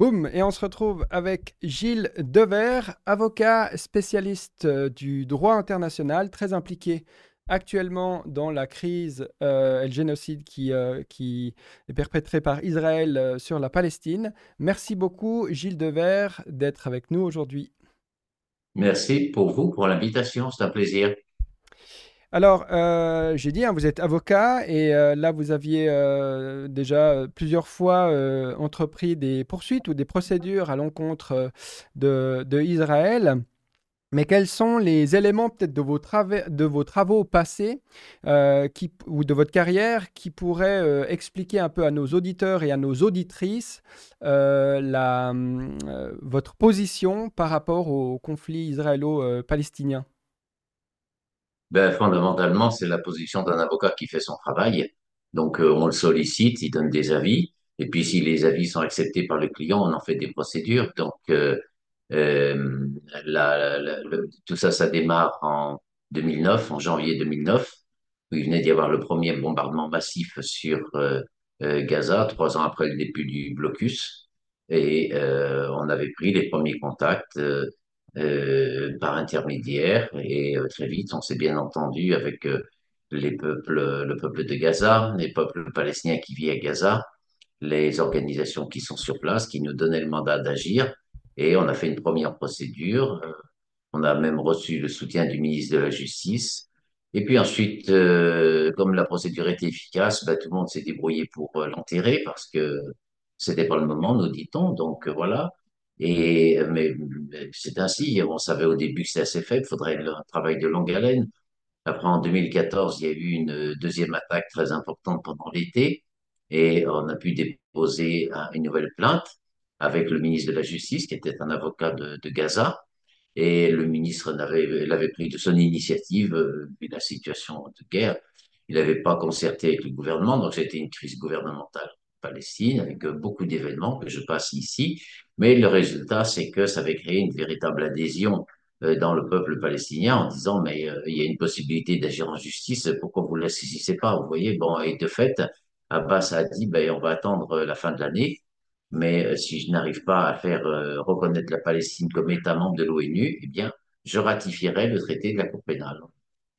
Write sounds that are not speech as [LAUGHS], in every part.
Boum, et on se retrouve avec Gilles Dever, avocat spécialiste euh, du droit international, très impliqué actuellement dans la crise euh, et le génocide qui, euh, qui est perpétré par Israël sur la Palestine. Merci beaucoup, Gilles Dever, d'être avec nous aujourd'hui. Merci pour vous, pour l'invitation, c'est un plaisir. Alors, euh, j'ai dit, hein, vous êtes avocat et euh, là, vous aviez euh, déjà plusieurs fois entrepris des poursuites ou des procédures à l'encontre de, Israël. Mais quels sont les éléments peut-être de, vos de vos travaux passés ou de votre carrière qui pourraient expliquer un peu à nos auditeurs et à nos auditrices votre position par rapport au conflit israélo-palestinien ben, fondamentalement, c'est la position d'un avocat qui fait son travail. Donc, euh, on le sollicite, il donne des avis. Et puis, si les avis sont acceptés par le client, on en fait des procédures. Donc, euh, euh, tout ça, ça démarre en 2009, en janvier 2009, où il venait d'y avoir le premier bombardement massif sur euh, euh, Gaza, trois ans après le début du blocus. Et on avait pris les premiers contacts euh, par intermédiaire. Et euh, très vite, on s'est bien entendu avec euh, les peuples, le peuple de Gaza, les peuples palestiniens qui vivent à Gaza, les organisations qui sont sur place, qui nous donnaient le mandat d'agir. Et on a fait une première procédure. On a même reçu le soutien du ministre de la Justice. Et puis ensuite, comme la procédure était efficace, bah, tout le monde s'est débrouillé pour l'enterrer parce que c'était pas le moment, nous dit-on. Donc voilà. Et, mais, c'est ainsi. On savait au début que c'était assez faible. Il faudrait un travail de longue haleine. Après, en 2014, il y a eu une deuxième attaque très importante pendant l'été et on a pu déposer une nouvelle plainte avec le ministre de la Justice, qui était un avocat de, Gaza. Et le ministre l'avait pris de son initiative, euh, vu la situation de guerre. Il n'avait pas concerté avec le gouvernement, donc c'était une crise gouvernementale. Palestine, avec beaucoup d'événements que je passe ici. Mais le résultat, c'est que ça avait créé une véritable adhésion euh, dans le peuple palestinien en disant, mais euh, il y a une possibilité d'agir en justice, pourquoi vous ne la saisissez pas? Vous voyez, bon, et de fait, Abbas a dit, ben, on va attendre la fin de l'année, mais euh, si je n'arrive pas à faire reconnaître la Palestine comme État membre de l'ONU, eh bien, je ratifierai le traité de la Cour pénale.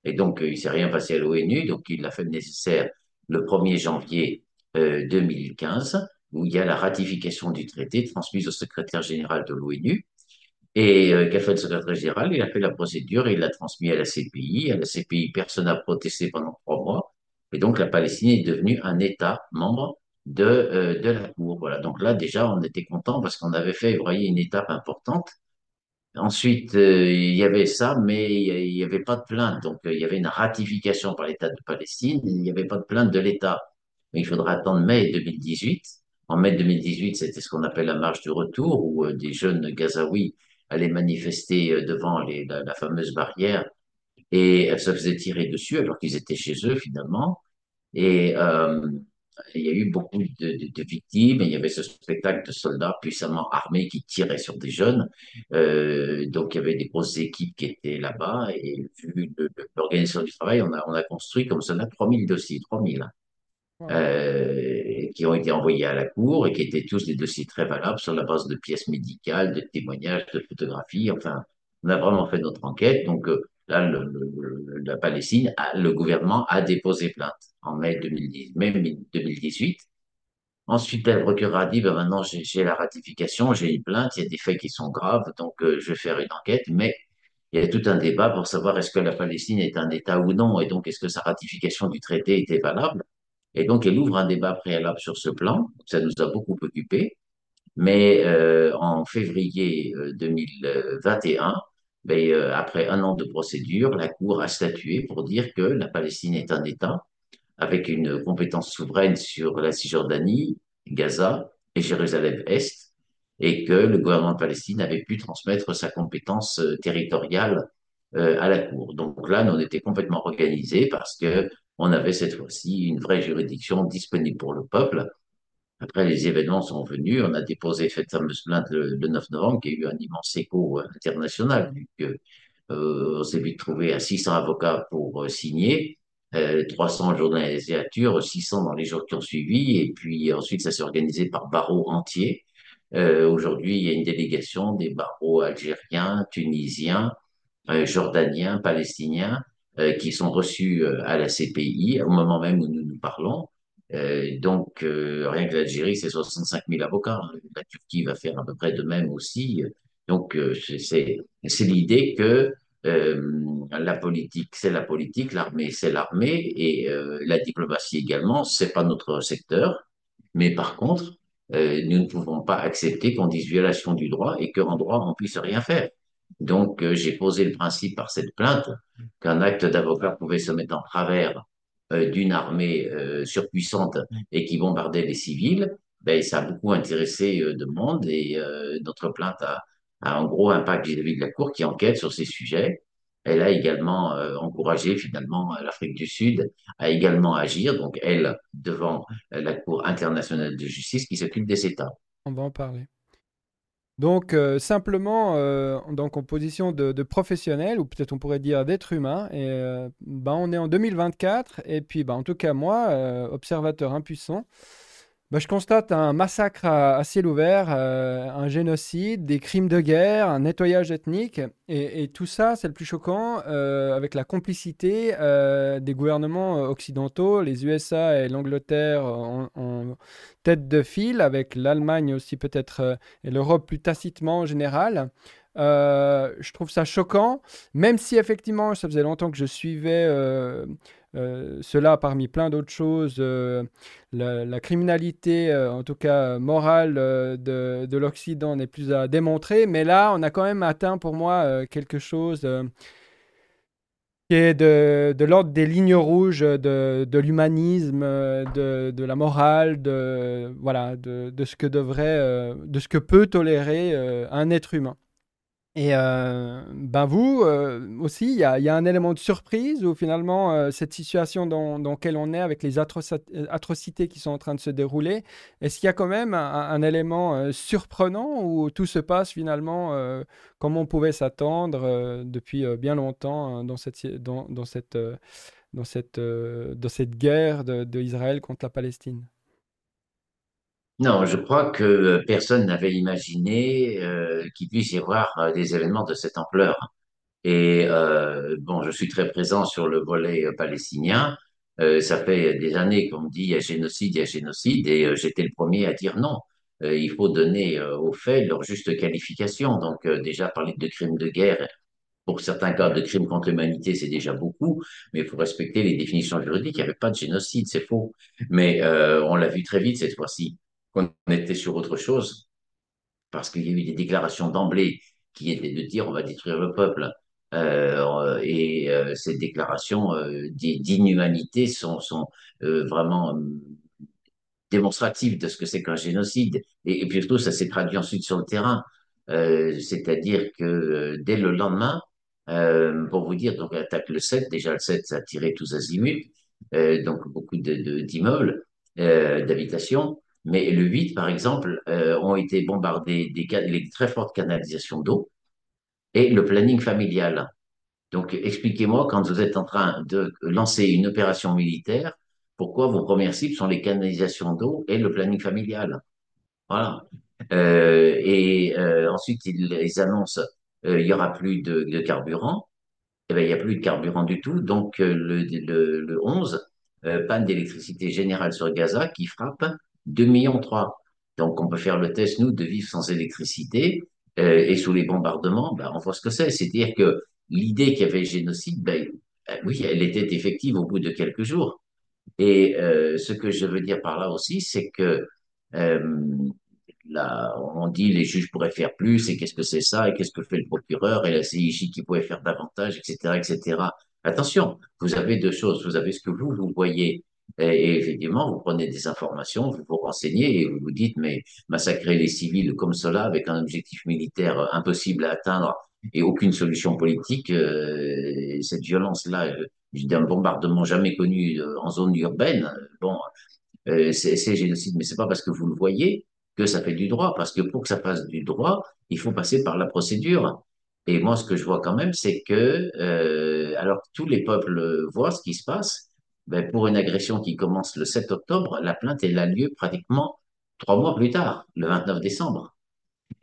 Et donc, il s'est rien passé à l'ONU, donc il a fait nécessaire le 1er janvier 2015, euh, où il y a la ratification du traité transmise au secrétaire général de l'ONU. Et euh, qu'a fait le secrétaire général? Il a fait la procédure et il l'a transmis à la CPI. À la CPI, personne n'a protesté pendant trois mois. Et donc, la Palestine est devenue un État membre de, euh, de la Cour. Voilà. Donc là, déjà, on était content parce qu'on avait fait, vous voyez, une étape importante. Ensuite, il y avait ça, mais il n'y avait pas de plainte. Donc, il y avait une ratification par l'État de Palestine, il n'y avait pas de plainte de l'État il faudra attendre mai 2018. En mai 2018, c'était ce qu'on appelle la marche du retour, où euh, des jeunes Gazaouis allaient manifester euh, devant la, fameuse barrière et se faisaient tirer dessus alors qu'ils étaient chez eux finalement. Et euh, il y a eu beaucoup de, victimes. Et il y avait ce spectacle de soldats puissamment armés qui tiraient sur des jeunes. donc il y avait des grosses équipes qui étaient là-bas. Et vu l'organisation du travail, on a, on a construit comme cela 3000 dossiers, 3000 euh, qui ont été envoyés à la Cour et qui étaient tous des dossiers très valables sur la base de pièces médicales, de témoignages, de photographies. Enfin, on a vraiment fait notre enquête. Donc euh, là, la Palestine, le gouvernement a déposé plainte en mai 2010, mai 2018. Ensuite, le procureur a dit, ben maintenant j'ai la ratification, j'ai une plainte, il y a des faits qui sont graves, donc euh, je vais faire une enquête, mais il y a tout un débat pour savoir est-ce que la Palestine est un État ou non, et donc est-ce que sa ratification du traité était valable? Et donc, elle ouvre un débat préalable sur ce plan. Ça nous a beaucoup occupés. Mais euh, en février 2021, euh, ben, euh, après un an de procédure, la Cour a statué pour dire que la Palestine est un État avec une compétence souveraine sur la Cisjordanie, Gaza et Jérusalem-Est, et que le gouvernement de Palestine avait pu transmettre sa compétence territoriale à la Cour. Donc là, nous, on était complètement organisés parce que on avait cette fois-ci une vraie juridiction disponible pour le peuple. Après, les événements sont venus. On a déposé cette fameuse plainte le, 9 novembre, qui a eu un immense écho international, vu euh, on s'est vite trouvé à 600 avocats pour euh, signer, euh, 300 journalisatures, 600 dans les jours qui ont suivi, et puis ensuite ça s'est organisé par barreau entier. aujourd'hui, il y a une délégation des barreaux algériens, tunisiens, jordaniens, palestiniens qui sont reçus à la CPI au moment même où nous nous parlons. donc, rien que l'Algérie, c'est 65 000 avocats. La Turquie va faire à peu près de même aussi. Donc, c'est l'idée que euh, la politique, c'est la politique, l'armée, c'est l'armée, et euh, la diplomatie également, c'est pas notre secteur. Mais par contre, euh, nous ne pouvons pas accepter qu'on dise violation du droit et qu'en droit, on puisse rien faire. Donc, j'ai posé le principe par cette plainte qu'un acte d'avocat pouvait se mettre en travers d'une armée surpuissante et qui bombardait les civils. Ben, ça a beaucoup intéressé de monde et notre plainte a, a un gros impact vis-à-vis de la Cour qui enquête sur ces sujets. Elle a également euh, encouragé finalement l'Afrique du Sud à également agir, donc elle devant la Cour internationale de justice qui s'occupe des États. On va en parler. Donc euh, simplement, euh, donc en position de, professionnel, ou peut-être on pourrait dire d'être humain, et ben, on est en 2024, et puis ben, en tout cas moi, observateur impuissant, bah, je constate un massacre à, ciel ouvert, euh, un génocide, des crimes de guerre, un nettoyage ethnique. Et, tout ça, c'est le plus choquant, euh, avec la complicité euh, des gouvernements occidentaux, les USA et l'Angleterre en, tête de file, avec l'Allemagne aussi peut-être, et l'Europe plus tacitement en général. je trouve ça choquant, même si effectivement, ça faisait longtemps que je suivais cela parmi plein d'autres choses, euh, la, criminalité, euh, en tout cas morale, de, de l'Occident n'est plus à démontrer. Mais là, on a quand même atteint pour moi quelque chose qui est de, l'ordre des lignes rouges de, l'humanisme, de, la morale, de, voilà, de ce que peut tolérer un être humain. Et euh, ben vous euh, aussi, il y, a un élément de surprise où finalement euh, cette situation dans, laquelle on est avec les atrocités qui sont en train de se dérouler, est-ce qu'il y a quand même un, élément surprenant où tout se passe finalement comme on pouvait s'attendre depuis bien longtemps hein, dans, cette, dans, dans, cette, dans, cette, dans cette guerre d'Israël de contre la Palestine? Non, je crois que personne n'avait imaginé euh, qu'il puisse y avoir euh, des événements de cette ampleur. Et euh, bon, je suis très présent sur le volet euh, palestinien. Euh, ça fait des années qu'on me dit il y a génocide, il y a génocide, et euh, j'étais le premier à dire non. il faut donner aux faits leur juste qualification. Donc déjà parler de crimes de guerre, pour certains cas de crimes contre l'humanité, c'est déjà beaucoup, mais il faut respecter les définitions juridiques. Il n'y avait pas de génocide, c'est faux. Mais on l'a vu très vite cette fois-ci qu'on était sur autre chose, parce qu'il y a eu des déclarations d'emblée qui étaient de dire on va détruire le peuple. Euh, et euh, ces déclarations euh, d'inhumanité sont, sont vraiment démonstratives de ce que c'est qu'un génocide. Et, puis surtout, ça s'est traduit ensuite sur le terrain. C'est-à-dire que dès le lendemain, pour vous dire, donc attaque le 7, déjà le 7, ça a tiré tous azimuts, donc beaucoup d'immeubles, de, d'habitations. Mais le 8, par exemple, euh, ont été bombardés des, très fortes canalisations d'eau et le planning familial. Donc, expliquez-moi, quand vous êtes en train de lancer une opération militaire, pourquoi vos premières cibles sont les canalisations d'eau et le planning familial? Voilà. Euh, et euh, ensuite, ils, annoncent il y aura plus de, carburant. Eh bien, il n'y a plus de carburant du tout. Donc, le, le, le 11, euh, panne d'électricité générale sur Gaza qui frappe 2 millions 3. Donc, on peut faire le test, nous, de vivre sans électricité euh, et sous les bombardements, ben, on voit ce que c'est. C'est-à-dire que l'idée qu'il y avait génocide, ben, euh, oui, elle était effective au bout de quelques jours. Et euh, ce que je veux dire par là aussi, c'est que là, on dit les juges pourraient faire plus, et qu'est-ce que c'est ça, et qu'est-ce que fait le procureur, et la CIJ qui pourrait faire davantage, etc., etc. Attention, vous avez deux choses. Vous avez ce que vous, vous voyez et, effectivement, vous prenez des informations, vous vous renseignez et vous vous dites, mais massacrer les civils comme cela avec un objectif militaire impossible à atteindre et aucune solution politique, euh, cette violence-là, euh, d'un bombardement jamais connu euh, en zone urbaine, bon, euh, c'est génocide, mais c'est pas parce que vous le voyez que ça fait du droit, parce que pour que ça fasse du droit, il faut passer par la procédure. Et moi, ce que je vois quand même, c'est que, euh, alors tous les peuples voient ce qui se passe, ben, pour une agression qui commence le 7 octobre, la plainte elle a lieu pratiquement trois mois plus tard, le 29 décembre.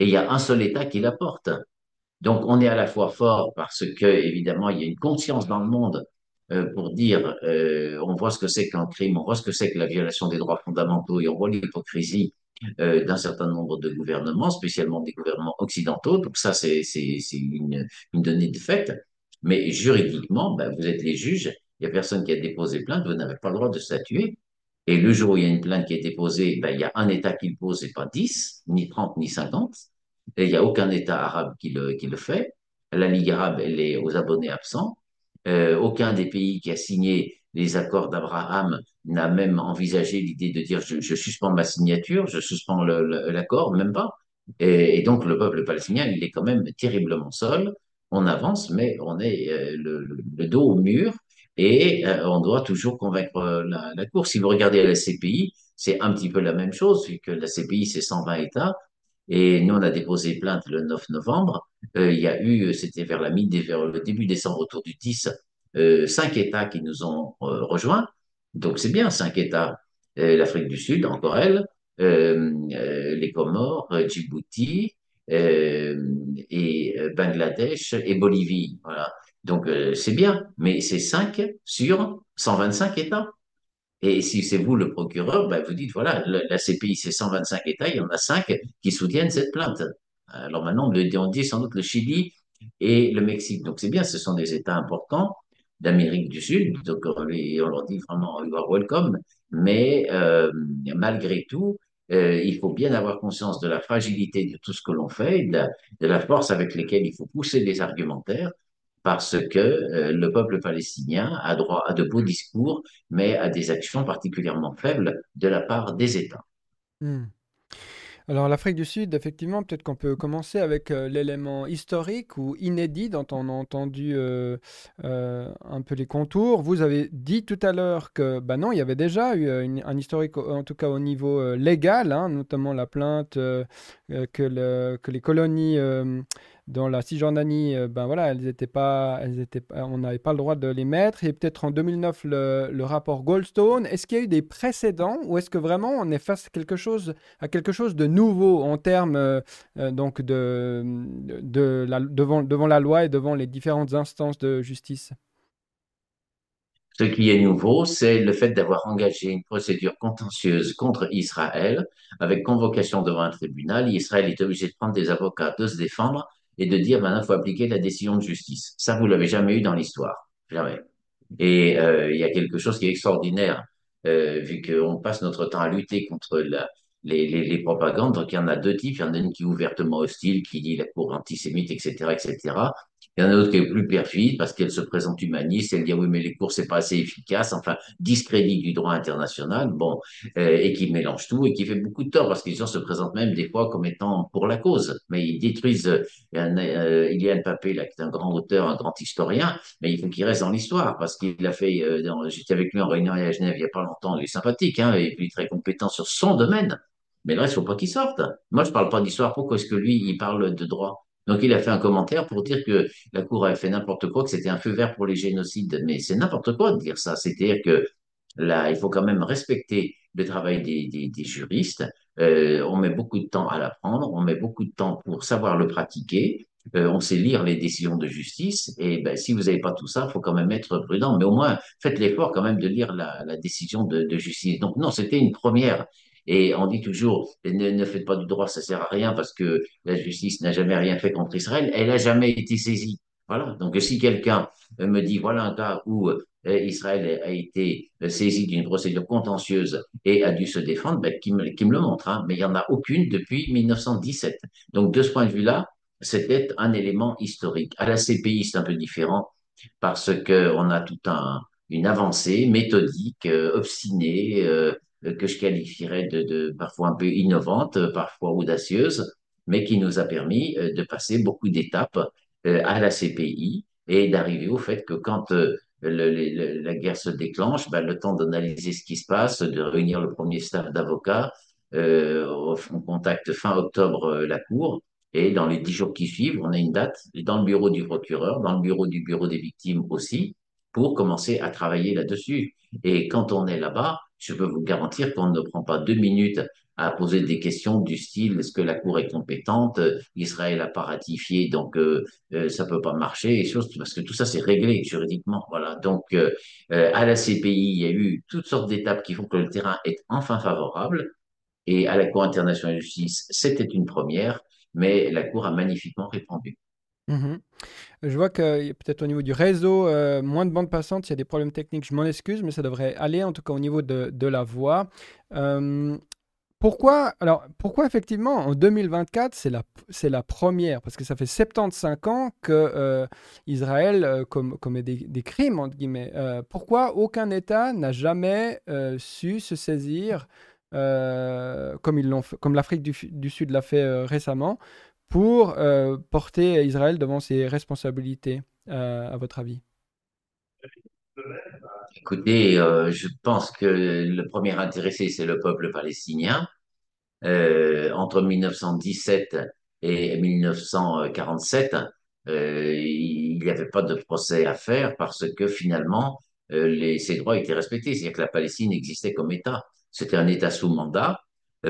et il y a un seul État qui la porte. Donc, on est à la fois fort parce que, évidemment, il y a une conscience dans le monde euh, pour dire, euh, on voit ce que c'est qu'un crime, on voit ce que c'est que la violation des droits fondamentaux et on voit l'hypocrisie euh, d'un certain nombre de gouvernements, spécialement des gouvernements occidentaux. Donc ça, c'est une, une donnée de fait. Mais juridiquement, ben, vous êtes les juges, il n'y a personne qui a déposé plainte, vous n'avez pas le droit de statuer. Et le jour où il y a une plainte qui est déposée, ben, il y a un État qui le pose et pas 10, ni 30, ni 50. Et il n'y a aucun État arabe qui le, fait. La Ligue arabe, elle est aux abonnés absents. Euh, aucun des pays qui a signé les accords d'Abraham n'a même envisagé l'idée de dire je, suspends ma signature, je suspends l'accord, même pas. Et, donc le peuple palestinien, il est quand même terriblement seul. On avance, mais on est euh, le, dos au mur et euh, on doit toujours convaincre la, la Cour. Si vous regardez la CPI, c'est un petit peu la même chose, vu que la CPI, c'est 120 États. Et nous, on a déposé plainte le 9 novembre. Euh, il y a eu, c'était vers la mi vers le début décembre, autour du 10, euh, cinq États qui nous ont euh, rejoints. Donc c'est bien, cinq États. Euh, L'Afrique du Sud, encore elle, euh, euh, les Comores, Djibouti et Bangladesh et Bolivie. Voilà. Donc c'est bien, mais c'est cinq sur 125 États. Et si c'est vous le procureur, ben vous dites, voilà, la CPI, c'est 125 États, il y en a 5 qui soutiennent cette plainte. Alors maintenant, on dit sans doute le Chili et le Mexique. Donc c'est bien, ce sont des États importants d'Amérique du Sud, donc on, leur dit vraiment, you are welcome. Mais euh, malgré tout, euh, il faut bien avoir conscience de la fragilité de tout ce que l'on fait, de la, de la force avec laquelle il faut pousser les argumentaires parce que euh, le peuple palestinien a droit à de beaux discours, mais à des actions particulièrement faibles de la part des États. Hmm. Alors l'Afrique du Sud, effectivement, peut-être qu'on peut commencer avec euh, l'élément historique ou inédit dont on a entendu euh, un peu les contours. Vous avez dit tout à l'heure que, bah non, il y avait déjà eu un historique, en tout cas au niveau légal, hein, notamment la plainte que, le- que les colonies dans la Cisjordanie, euh, ben voilà, elles étaient pas, elles étaient on n'avait pas le droit de les mettre. Et peut-être en 2009, le, le rapport Goldstone. Est-ce qu'il y a eu des précédents ou est-ce que vraiment on est face à quelque chose, à quelque chose de nouveau en termes euh, euh, donc de, de la, devant, devant la loi et devant les différentes instances de justice? Ce qui est nouveau, c'est le fait d'avoir engagé une procédure contentieuse contre Israël avec convocation devant un tribunal. Israël est obligé de prendre des avocats, de se défendre et de dire maintenant il faut appliquer la décision de justice. Ça, vous l'avez jamais eu dans l'histoire. Jamais. Et euh, il y a quelque chose qui est extraordinaire, euh, vu qu'on passe notre temps à lutter contre les, propagandes. Donc, il y en a deux types. Il y en a une qui est ouvertement hostile, qui dit la cour antisémite, etc., etc. Il y en a une autre qui est plus perfide parce qu'elle se présente humaniste. Elle dit oui, mais les cours, c'est pas assez efficace. Enfin, discrédit du droit international. Bon, euh, et qui mélange tout et qui fait beaucoup de tort parce qu'ils se présentent même des fois comme étant pour la cause. Mais ils détruisent. Euh, euh, Ilian Papé, là, qui est un grand auteur, un grand historien, mais il faut qu'il reste dans l'histoire parce qu'il a fait. Euh, J'étais avec lui en réunion à Genève il y a pas longtemps. Il est sympathique, hein, et puis très compétent sur son domaine. Mais le reste, il faut pas qu'il sorte. Moi, je parle pas d'histoire. Pourquoi est-ce que lui, il parle de droit? Donc, il a fait un commentaire pour dire que la Cour avait fait n'importe quoi, que c'était un feu vert pour les génocides. Mais c'est n'importe quoi de dire ça. C'est-à-dire que là, il faut quand même respecter le travail des, juristes. Euh, on met beaucoup de temps à l'apprendre, on met beaucoup de temps pour savoir le pratiquer. Euh, on sait lire les décisions de justice. Et ben, si vous n'avez pas tout ça, il faut quand même être prudent. Mais au moins, faites l'effort quand même de lire la, décision de justice. Donc, non, c'était une première. Et on dit toujours, ne, faites pas du droit, ça sert à rien parce que la justice n'a jamais rien fait contre Israël. Elle n'a jamais été saisie. Voilà. Donc, si quelqu'un me dit, voilà un cas où euh, Israël a été saisi d'une procédure contentieuse et a dû se défendre, ben, qui, me, qui me le montre. Hein. Mais il n'y en a aucune depuis 1917. Donc, de ce point de vue-là, c'était un élément historique. À la CPI, c'est un peu différent parce qu'on a tout un, une avancée méthodique, euh, obstinée, euh, que je qualifierais de, de, parfois un peu innovante, parfois audacieuse, mais qui nous a permis euh, de passer beaucoup d'étapes euh, à la CPI et d'arriver au fait que quand euh, la guerre se déclenche, ben, le temps d'analyser ce qui se passe, de réunir le premier staff d'avocats, euh, on contacte fin octobre la Cour et dans les dix jours qui suivent, on a une date dans le bureau du procureur, dans le bureau du bureau des victimes aussi, pour commencer à travailler là-dessus. Et quand on est là-bas, je peux vous garantir qu'on ne prend pas deux minutes à poser des questions du style est-ce que la Cour est compétente? Israël n'a pas ratifié, donc euh, euh, ça peut pas marcher, et choses, parce que tout ça c'est réglé juridiquement. Voilà. Donc euh, euh, à la CPI, il y a eu toutes sortes d'étapes qui font que le terrain est enfin favorable, et à la Cour internationale de justice, c'était une première, mais la Cour a magnifiquement répondu. Mhm. Je vois que peut-être au niveau du réseau, euh, moins de bandes passantes, il y a des problèmes techniques. Je m'en excuse, mais ça devrait aller, en tout cas au niveau de, de la voix. Pourquoi, alors, pourquoi effectivement en 2024, c'est la, la première? Parce que ça fait 75 ans que euh, Israël euh, com- commet des, crimes, entre guillemets. Pourquoi aucun État n'a jamais su se saisir, comme comme l'Afrique du, Sud l'a fait récemment, pour euh, porter Israël devant ses responsabilités, euh, à votre avis? Écoutez, euh, je pense que le premier intéressé, c'est le peuple palestinien. Entre 1917 et 1947, euh, il n'y avait pas de procès à faire parce que finalement, les, ces droits étaient respectés. C'est-à-dire que la Palestine existait comme État. C'était un État sous mandat,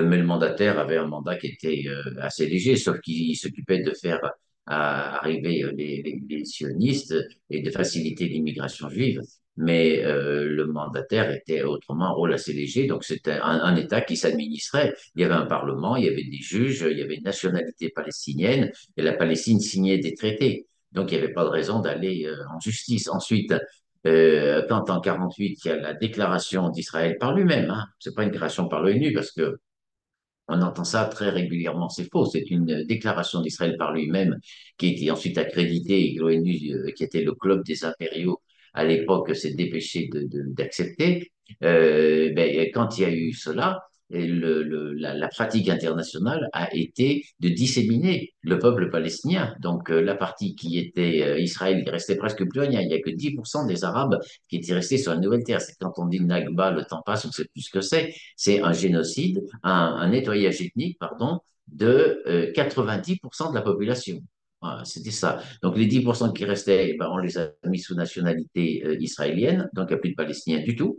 mais le mandataire avait un mandat qui était euh, assez léger, sauf qu'il s'occupait de faire arriver euh, les, les, les sionistes et de faciliter l'immigration juive. Mais euh, le mandataire était autrement un rôle assez léger, donc c'était un, un État qui s'administrait. Il y avait un parlement, il y avait des juges, il y avait une nationalité palestinienne, et la Palestine signait des traités. Donc il n'y avait pas de raison d'aller euh, en justice. Ensuite, euh, quand en 48, il y a la déclaration d'Israël par lui-même, hein, c'est pas une déclaration par l'ONU parce que on entend ça très régulièrement, c'est faux. C'est une déclaration d'Israël par lui-même qui a été ensuite accréditée et l'ONU, euh, qui était le club des impériaux à l'époque, s'est dépêché d'accepter. Euh, ben, quand il y a eu cela, la, pratique internationale a été de disséminer le peuple palestinien. Donc euh, la partie qui était euh, Israël, il restait presque plus rien. Il n'y a que 10% des Arabes qui étaient restés sur la nouvelle terre. C'est quand on dit Nakba, le temps passe, on ne sait plus ce que c'est. C'est un génocide un, nettoyage ethnique, pardon, de euh, 90% de la population. C'était ça. Donc les 10% qui restaient, ben, on les a mis sous nationalité euh, israélienne, donc il n'y a plus de Palestiniens du tout.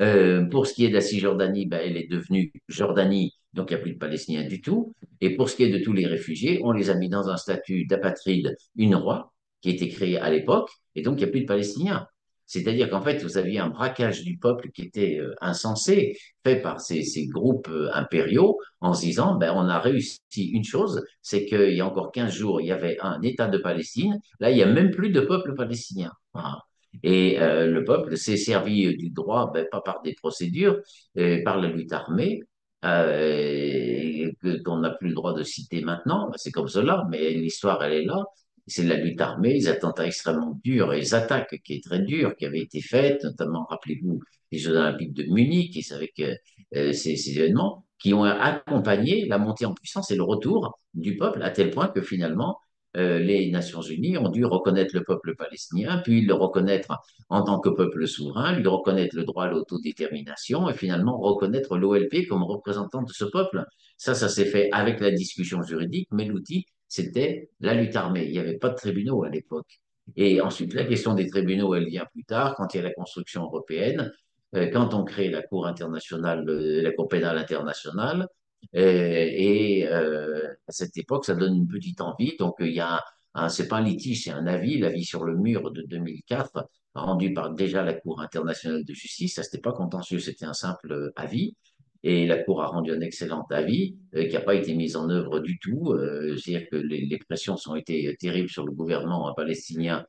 Euh, pour ce qui est de la Cisjordanie, ben, elle est devenue Jordanie, donc il n'y a plus de Palestiniens du tout. Et pour ce qui est de tous les réfugiés, on les a mis dans un statut d'apatride UNRWA, qui a été créé à l'époque, et donc il n'y a plus de Palestiniens. C'est-à-dire qu'en fait, vous aviez un braquage du peuple qui était euh, insensé, fait par ces, ces groupes euh, impériaux, en se disant, ben, on a réussi une chose, c'est qu'il y a encore 15 jours, il y avait un État de Palestine, là, il n'y a même plus de peuple palestinien. Voilà. Et euh, le peuple s'est servi du droit, ben, pas par des procédures, euh, par la lutte armée, euh, qu'on n'a plus le droit de citer maintenant. Ben, C'est comme cela, mais l'histoire, elle est là. C'est la lutte armée, les attentats extrêmement durs et les attaques qui est très dures, qui avaient été faites, notamment, rappelez-vous, les Jeux Olympiques de Munich, et avec euh, euh, ces événements qui ont accompagné la montée en puissance et le retour du peuple, à tel point que finalement, euh, les Nations Unies ont dû reconnaître le peuple palestinien, puis le reconnaître en tant que peuple souverain, lui reconnaître le droit à l'autodétermination et finalement reconnaître l'OLP comme représentant de ce peuple. Ça, ça s'est fait avec la discussion juridique, mais l'outil, c'était la lutte armée. Il n'y avait pas de tribunaux à l'époque. Et ensuite, la question des tribunaux, elle vient plus tard, quand il y a la construction européenne, euh, quand on crée la Cour internationale, euh, la Cour pénale internationale, et euh, à cette époque, ça donne une petite envie. Donc, il y a c'est pas un litige, c'est un avis, l'avis sur le mur de 2004, rendu par déjà la Cour internationale de justice. Ça, c'était pas contentieux, c'était un simple avis. Et la Cour a rendu un excellent avis euh, qui n'a pas été mis en œuvre du tout. Euh, C'est-à-dire que les, les pressions ont été terribles sur le gouvernement palestinien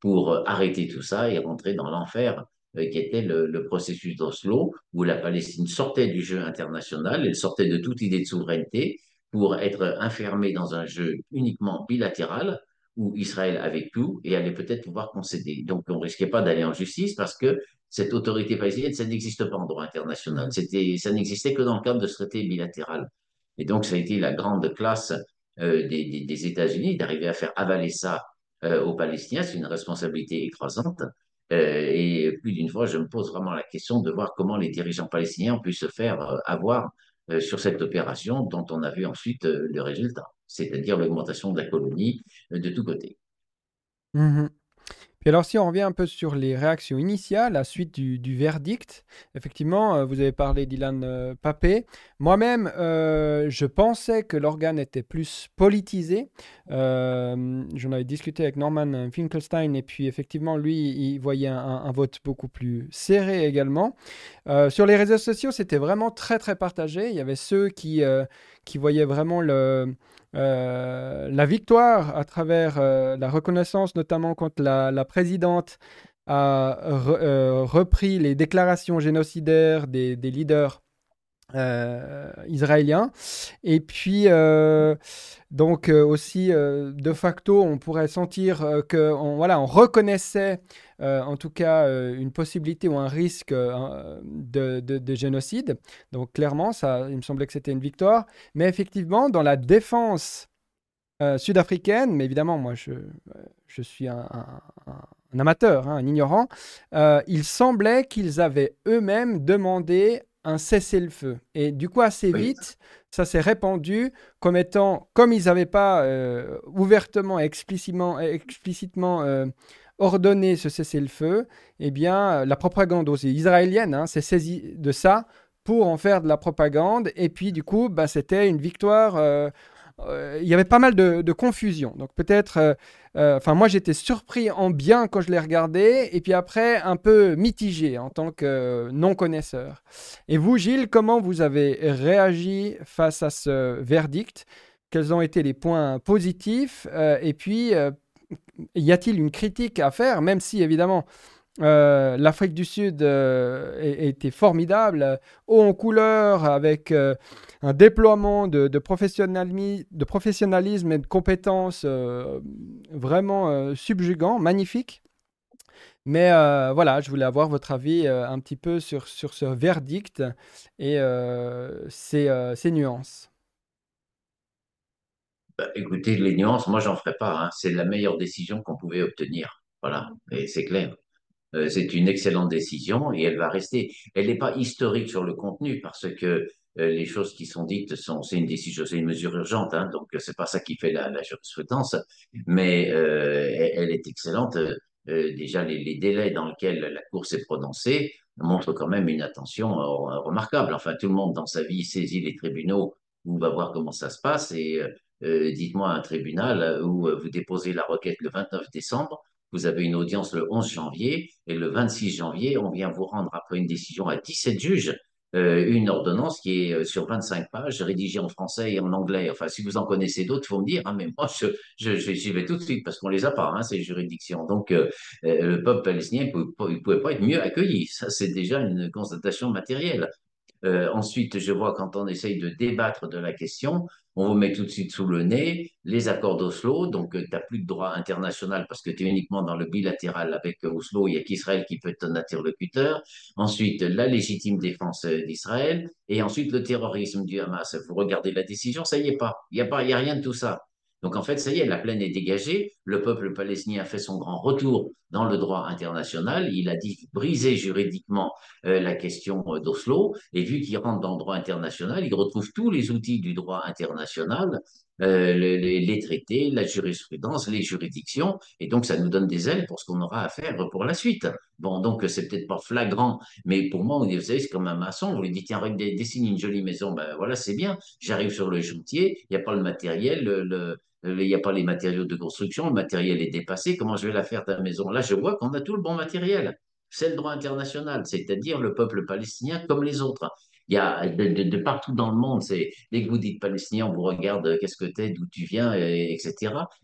pour euh, arrêter tout ça et rentrer dans l'enfer euh, qui était le, le processus d'Oslo, où la Palestine sortait du jeu international, elle sortait de toute idée de souveraineté pour être enfermée dans un jeu uniquement bilatéral, où Israël avait tout et allait peut-être pouvoir concéder. Donc on risquait pas d'aller en justice parce que cette autorité palestinienne, ça n'existe pas en droit international. Mhm. C'était, ça n'existait que dans le cadre de ce traité bilatéral. Et donc ça a été la grande classe euh, des, des, des États-Unis d'arriver à faire avaler ça euh, aux Palestiniens. C'est une responsabilité écrasante. Euh, et plus d'une fois, je me pose vraiment la question de voir comment les dirigeants palestiniens ont pu se faire euh, avoir euh, sur cette opération dont on a vu ensuite le résultat, c'est-à-dire l'augmentation de la colonie de tous côtés. Mhm. Puis alors, si on revient un peu sur les réactions initiales, la suite du, verdict, effectivement, euh, vous avez parlé d'Ilan euh, Papé. Moi-même, euh, je pensais que l'organe était plus politisé. J'en avais discuté avec Norman Finkelstein, et puis effectivement, lui, il voyait un, vote beaucoup plus serré également. sur les réseaux sociaux, c'était vraiment très, très partagé. Il y avait ceux qui, qui voyaient vraiment euh, la victoire à travers euh, la reconnaissance, notamment quand la, présidente a euh, repris les déclarations génocidaires des, leaders israéliens. Et puis, donc aussi, de facto, on pourrait sentir que voilà, on reconnaissait euh, en tout cas euh, une possibilité ou un risque euh, de, génocide. Donc clairement, ça, il me semblait que c'était une victoire. Mais effectivement, dans la défense sud-africaine, mais évidemment, moi, je, je suis un, amateur, hein, un ignorant, il semblait qu'ils avaient eux-mêmes demandé un cessez-le-feu. Et du coup, assez vite, ça s'est répandu comme étant, comme ils n'avaient pas ouvertement et explicitement, explicitement ordonner ce cessez-le-feu, eh bien, la propagande aussi israélienne hein, s'est saisie de ça pour en faire de la propagande. Et puis, du coup, bah, c'était une victoire. Euh, euh, il y avait pas mal de, confusion. Donc, peut-être. Euh, enfin, moi, j'étais surpris en bien quand je l'ai regardé. Et puis après, un peu mitigé en tant que non-connaisseur. Et vous, Gilles, comment vous avez réagi face à ce verdict? Quels ont été les points positifs? Et puis y a-t-il une critique à faire, même si évidemment euh, l'Afrique du Sud euh, était formidable, haut en couleur, avec euh, un déploiement de, de, professionnalisme et de compétences vraiment subjugants, magnifiques. Mais voilà, je voulais avoir votre avis un petit peu sur, ce verdict et ses nuances. Bah, écoutez, les nuances, moi, j'en ferai pas. Hein. C'est la meilleure décision qu'on pouvait obtenir. Voilà, et c'est clair. Euh, c'est une excellente décision et elle va rester. Elle n'est pas historique sur le contenu parce que euh, les choses qui sont dites sont, c'est une décision, c'est une mesure urgente, hein, donc c'est pas ça qui fait la, la jurisprudence, mais euh, elle, est excellente. déjà, les, délais dans lesquels la Cour s'est prononcée montrent quand même une attention remarquable. Enfin, tout le monde dans sa vie saisit les tribunaux on va voir comment ça se passe et euh, dites-moi un tribunal où euh, vous déposez la requête le 29 décembre, vous avez une audience le 11 janvier et le 26 janvier, on vient vous rendre après une décision à 17 juges euh, une ordonnance qui est sur 25 pages, rédigée en français et en anglais. Enfin, si vous en connaissez d'autres, il faut me dire, ah, mais moi, je, je, j'y vais tout de suite parce qu'on les a pas, hein, ces juridictions. Donc, le peuple palestinien ne pouvait, pas être mieux accueilli. Ça, c'est déjà une constatation matérielle. Euh, ensuite, je vois quand on essaye de débattre de la question, on vous met tout de suite sous le nez les accords d'Oslo. Donc, euh, tu n'as plus de droit international parce que tu es uniquement dans le bilatéral avec Oslo. Il n'y a qu'Israël qui peut être un interlocuteur. Ensuite, la légitime défense euh, d'Israël. Et ensuite, le terrorisme du Hamas. Vous regardez la décision, ça y est pas. Il n'y a rien de tout ça. Donc en fait, ça y est, la plaine est dégagée. Le peuple palestinien a fait son grand retour dans le droit international. Il a dit briser juridiquement euh, la question euh, d'Oslo. Et vu qu'il rentre dans le droit international, il retrouve tous les outils du droit international, euh, les, traités, la jurisprudence, les juridictions. Et donc ça nous donne des ailes pour ce qu'on aura à faire pour la suite. Bon, donc c'est peut-être pas flagrant, mais pour moi, vous savez, c'est comme un maçon. Vous lui dites, tiens, dessine une jolie maison. Ben voilà, c'est bien. J'arrive sur le chantier, il n'y a pas le matériel, il n'y a pas les matériaux de construction, le matériel est dépassé, comment je vais la faire ta maison? Là, je vois qu'on a tout le bon matériel. C'est le droit international, c'est-à-dire le peuple palestinien comme les autres. Il y a de, partout dans le monde, c'est dès que vous dites palestinien, on vous regarde euh, qu'est-ce que tu es, d'où tu viens, etc.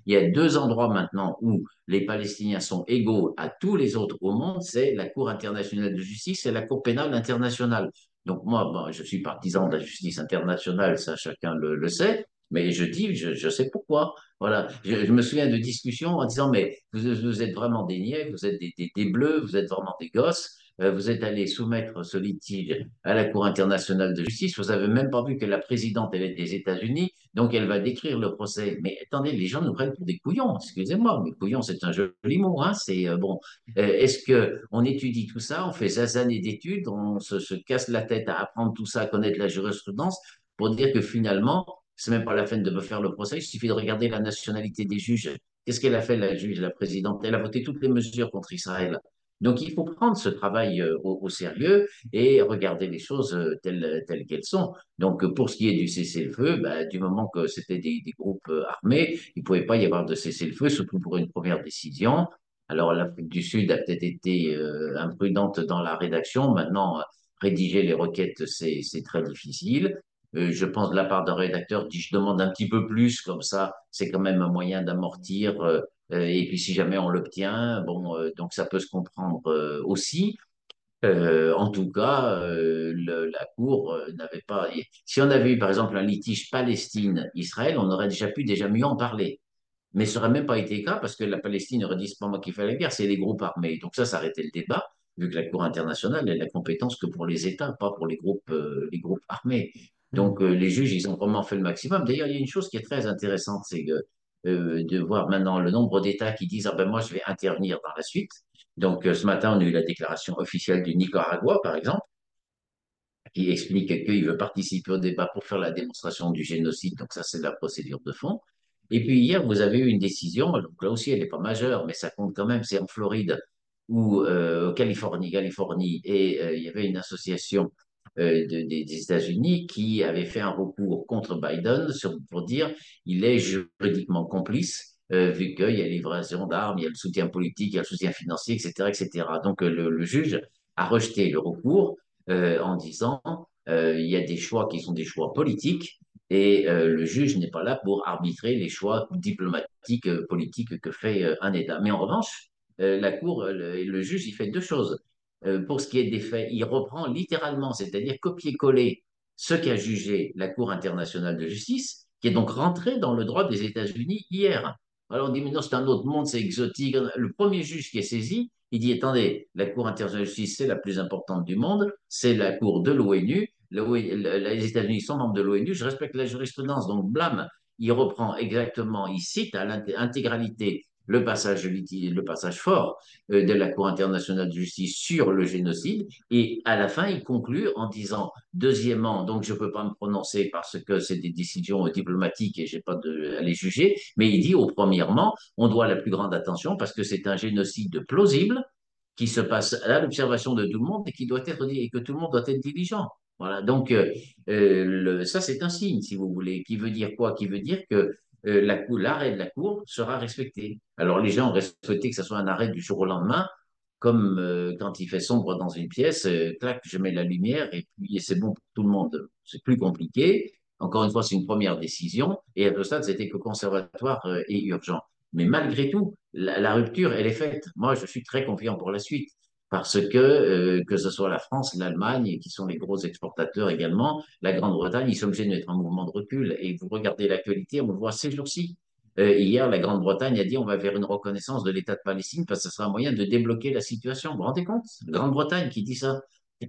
Il y a deux endroits maintenant où les Palestiniens sont égaux à tous les autres au monde, c'est la Cour internationale de justice et la Cour pénale internationale. Donc moi, je suis partisan de la justice internationale, ça chacun le sait, mais je dis, je, sais pourquoi. Voilà. Je, me souviens de discussions en disant, mais vous, êtes vraiment des niais, vous êtes des, bleus, vous êtes vraiment des gosses. Euh, vous êtes allé soumettre ce litige à la Cour internationale de justice. Vous avez même pas vu que la présidente elle est des États-Unis, donc elle va décrire le procès. Mais attendez, les gens nous prennent pour des couillons. Excusez-moi, mais couillon c'est un joli mot. Hein c'est euh, bon. Euh, est-ce que on étudie tout ça, on fait des années d'études, on se casse la tête à apprendre tout ça, à connaître la jurisprudence pour dire que finalement c'est même pas la peine de me faire le procès, il suffit de regarder la nationalité des juges. Qu'est-ce qu'elle a fait, la juge, la présidente? Elle a voté toutes les mesures contre Israël. Donc il faut prendre ce travail euh, au, sérieux et regarder les choses euh, telles, telles qu'elles sont. Donc pour ce qui est du cessez-le-feu, bah, du moment que c'était des, groupes euh, armés, il ne pouvait pas y avoir de cessez-le-feu, surtout pour une première décision. Alors l'Afrique du Sud a peut-être été imprudente dans la rédaction. Maintenant, rédiger les requêtes, c'est très difficile. Je pense de la part d'un rédacteur dit je demande un petit peu plus, comme ça, c'est quand même un moyen d'amortir euh, et puis si jamais on l'obtient, bon, euh, donc ça peut se comprendre euh, aussi. en tout cas, la Cour n'avait pas. Si on avait eu, par exemple, un litige Palestine-Israël, on aurait déjà pu déjà mieux en parler. Mais ça n'aurait même pas été le cas parce que la Palestine aurait dit c'est pas moi qui fais la guerre, c'est les groupes armés. Donc ça, ça arrêtait le débat, vu que la Cour internationale n'a la compétence que pour les États, pas pour les groupes, les groupes armés. Donc mmh. les juges, ils ont vraiment fait le maximum. D'ailleurs, il y a une chose qui est très intéressante, c'est euh, de voir maintenant le nombre d'États qui disent ah ben moi je vais intervenir dans la suite. Donc euh, ce matin on a eu la déclaration officielle du Nicaragua par exemple qui explique qu'il veut participer au débat pour faire la démonstration du génocide. Donc ça c'est la procédure de fond. Et puis hier vous avez eu une décision. Donc là aussi elle n'est pas majeure mais ça compte quand même. C'est en Floride ou euh, Californie, Californie et il y avait une association euh, des États-Unis qui avait fait un recours contre Biden pour dire il est juridiquement complice euh, vu qu'il y a livraison d'armes, il y a le soutien politique, il y a le soutien financier, etc. etc. Donc euh, le, juge a rejeté le recours en disant il y a des choix qui sont des choix politiques et le juge n'est pas là pour arbitrer les choix diplomatiques, politiques que fait un État. Mais en revanche, la Cour, le, juge, il fait deux choses. Euh, pour ce qui est des faits, il reprend littéralement, c'est-à-dire copier-coller ce qu'a jugé la Cour internationale de justice, qui est donc rentré dans le droit des États-Unis hier. Alors on dit, mais non, c'est un autre monde, c'est exotique. Le premier juge qui est saisi, il dit, attendez, la Cour internationale de justice, c'est la plus importante du monde, c'est la Cour de l'ONU, les États-Unis sont membres de l'ONU, je respecte la jurisprudence, donc blâme. Il reprend exactement, il cite à l'intégralité le passage, le passage fort euh, de la Cour internationale de justice sur le génocide. Et à la fin, il conclut en disant, deuxièmement, donc je ne peux pas me prononcer parce que c'est des décisions diplomatiques et je n'ai pas de, à les juger, mais il dit, au premièrement, on doit la plus grande attention parce que c'est un génocide plausible qui se passe à l'observation de tout le monde et qui doit être et que tout le monde doit être diligent. Voilà, donc euh, euh, ça c'est un signe, si vous voulez, qui veut dire quoi? Qui veut dire que euh, l'arrêt de la Cour sera respecté. Alors les gens auraient souhaité que ce soit un arrêt du jour au lendemain, comme euh, quand il fait sombre dans une pièce, euh, clac, je mets la lumière et puis c'est bon pour tout le monde. C'est plus compliqué. Encore une fois, c'est une première décision et à ce stade, c'était que conservatoire et urgent. Mais malgré tout, la, rupture, elle est faite. Moi, je suis très confiant pour la suite parce que euh, que ce soit la France, l'Allemagne, qui sont les gros exportateurs également, la Grande-Bretagne, ils sont obligés d'être en mouvement de recul. Et vous regardez l'actualité, on le voit ces jours-ci. Euh, hier, la Grande-Bretagne a dit on va vers une reconnaissance de l'État de Palestine parce que ce sera un moyen de débloquer la situation. Vous vous rendez compte? Grande-Bretagne qui dit ça.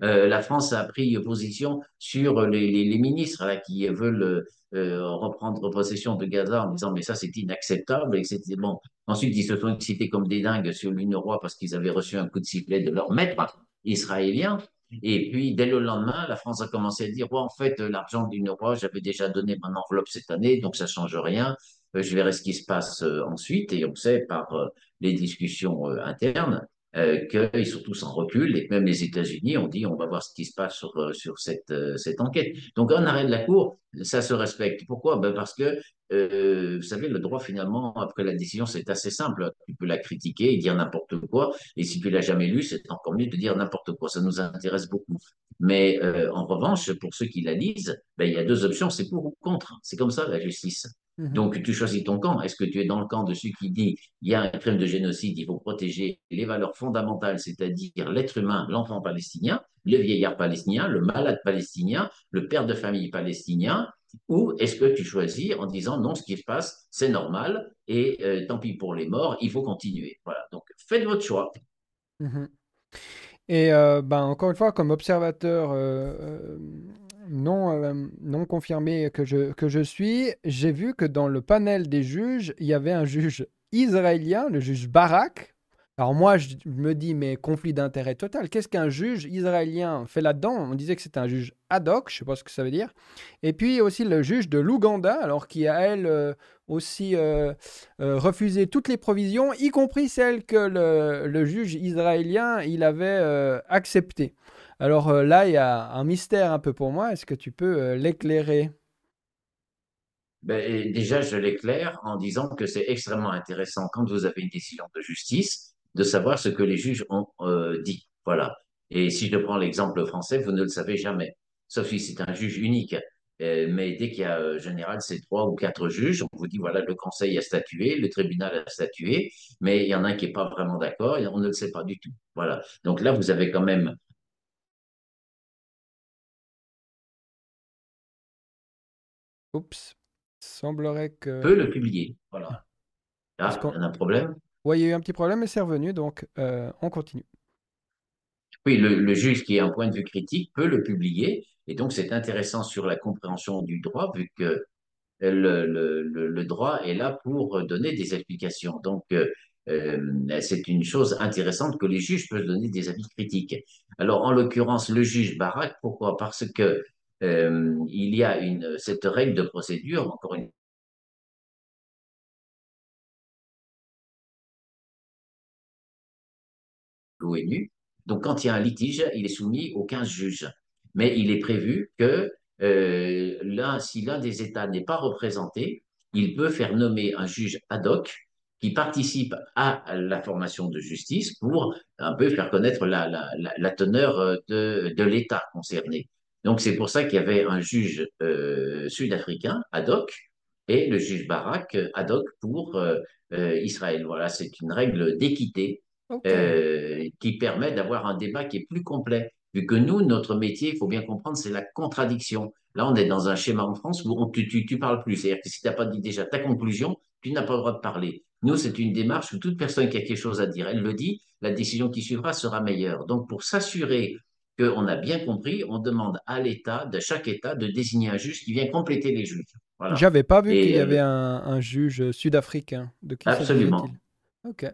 Euh, la France a pris position sur les, ministres là, qui veulent euh, reprendre possession de Gaza en disant mais ça c'est inacceptable. Bon. Ensuite, ils se sont excités comme des dingues sur l'UNRWA parce qu'ils avaient reçu un coup de sifflet de leur maître israélien. Et puis, dès le lendemain, la France a commencé à dire, bon, en fait, l'argent de l'UNRWA, j'avais déjà donné mon enveloppe cette année, donc ça change rien. Euh, je verrai ce qui se passe ensuite. Et on sait par les discussions internes qu'ils sont tous en recul et même les États-Unis ont dit on va voir ce qui se passe sur, euh, sur cette, euh, cette enquête. Donc un arrêt de la Cour, ça se respecte. Pourquoi? Ben Parce que, vous savez, le droit finalement, après la décision, c'est assez simple. Tu peux la critiquer et dire n'importe quoi, et si tu l'as jamais lu, c'est encore mieux de dire n'importe quoi. Ça nous intéresse beaucoup. Mais en revanche, pour ceux qui la lisent, ben, il y a deux options, c'est pour ou contre. C'est comme ça la justice. Mhm. Donc, tu choisis ton camp. Est-ce que tu es dans le camp de ceux qui dit il y a un crime de génocide, il faut protéger les valeurs fondamentales, c'est-à-dire l'être humain, l'enfant palestinien, le vieillard palestinien, le malade palestinien, le père de famille palestinien, ou est-ce que tu choisis en disant non, ce qui se passe, c'est normal et euh, tant pis pour les morts, il faut continuer. Voilà. Donc, faites votre choix. Mhm. Et euh, ben, encore une fois, comme observateur euh, non, euh, non confirmé que je, suis, j'ai vu que dans le panel des juges, il y avait un juge israélien, le juge Barak, Alors moi, je me dis, mais conflit d'intérêt total. Qu'est-ce qu'un juge israélien fait là-dedans? On disait que c'était un juge ad hoc, je ne sais pas ce que ça veut dire. Et puis aussi le juge de l'Ouganda, alors qui a, elle, euh, aussi euh, refusé toutes les provisions, y compris celles que le, juge israélien, il avait acceptées. Alors là, il y a un mystère un peu pour moi. Est-ce que tu peux l'éclairer? Ben, déjà, je l'éclaire en disant que c'est extrêmement intéressant quand vous avez une décision de justice de savoir ce que les juges ont euh, dit. Voilà. Et si je prends l'exemple français, vous ne le savez jamais, sauf si c'est un juge unique. Euh, mais dès qu'il y a, euh, général, c'est trois ou quatre juges, on vous dit, voilà, le conseil a statué, le tribunal a statué, mais il y en a un qui n'est pas vraiment d'accord et on ne le sait pas du tout. Voilà. Donc là, vous avez quand même Oups, semblerait que... peut le publier. Voilà. Ah, on a un problème oui, il y a eu un petit problème, mais c'est revenu, donc euh, on continue. Oui, le, juge qui a un point de vue critique peut le publier, et donc c'est intéressant sur la compréhension du droit, vu que le, droit est là pour donner des explications. Donc, euh, euh, c'est une chose intéressante que les juges peuvent donner des avis critiques. Alors, en l'occurrence, le juge Barak, pourquoi? Parce que il y a cette règle de procédure, encore une l'ONU. Donc, quand il y a un litige, il est soumis aux 15 juges. Mais il est prévu que euh, si l'un des États n'est pas représenté, il peut faire nommer un juge ad hoc qui participe à la formation de justice pour un peu faire connaître la, teneur euh, de l'État concerné. Donc c'est pour ça qu'il y avait un juge euh, sud-africain ad hoc et le juge Barak ad hoc pour euh, Israël. Voilà, c'est une règle d'équité euh, qui permet d'avoir un débat qui est plus complet. Vu que nous, notre métier, il faut bien comprendre, c'est la contradiction. Là, on est dans un schéma en France où on, tu, tu, parles plus. C'est-à-dire que si tu n'as pas dit déjà ta conclusion, tu n'as pas le droit de parler. Nous, c'est une démarche où toute personne qui a quelque chose à dire, elle le dit, la décision qui suivra sera meilleure. Donc, pour s'assurer qu'on a bien compris, on demande à l'État, de chaque État, de désigner un juge qui vient compléter les juges. Voilà. J'avais pas vu qu'il y avait euh, un, un juge sud-africain. De qui Absolument.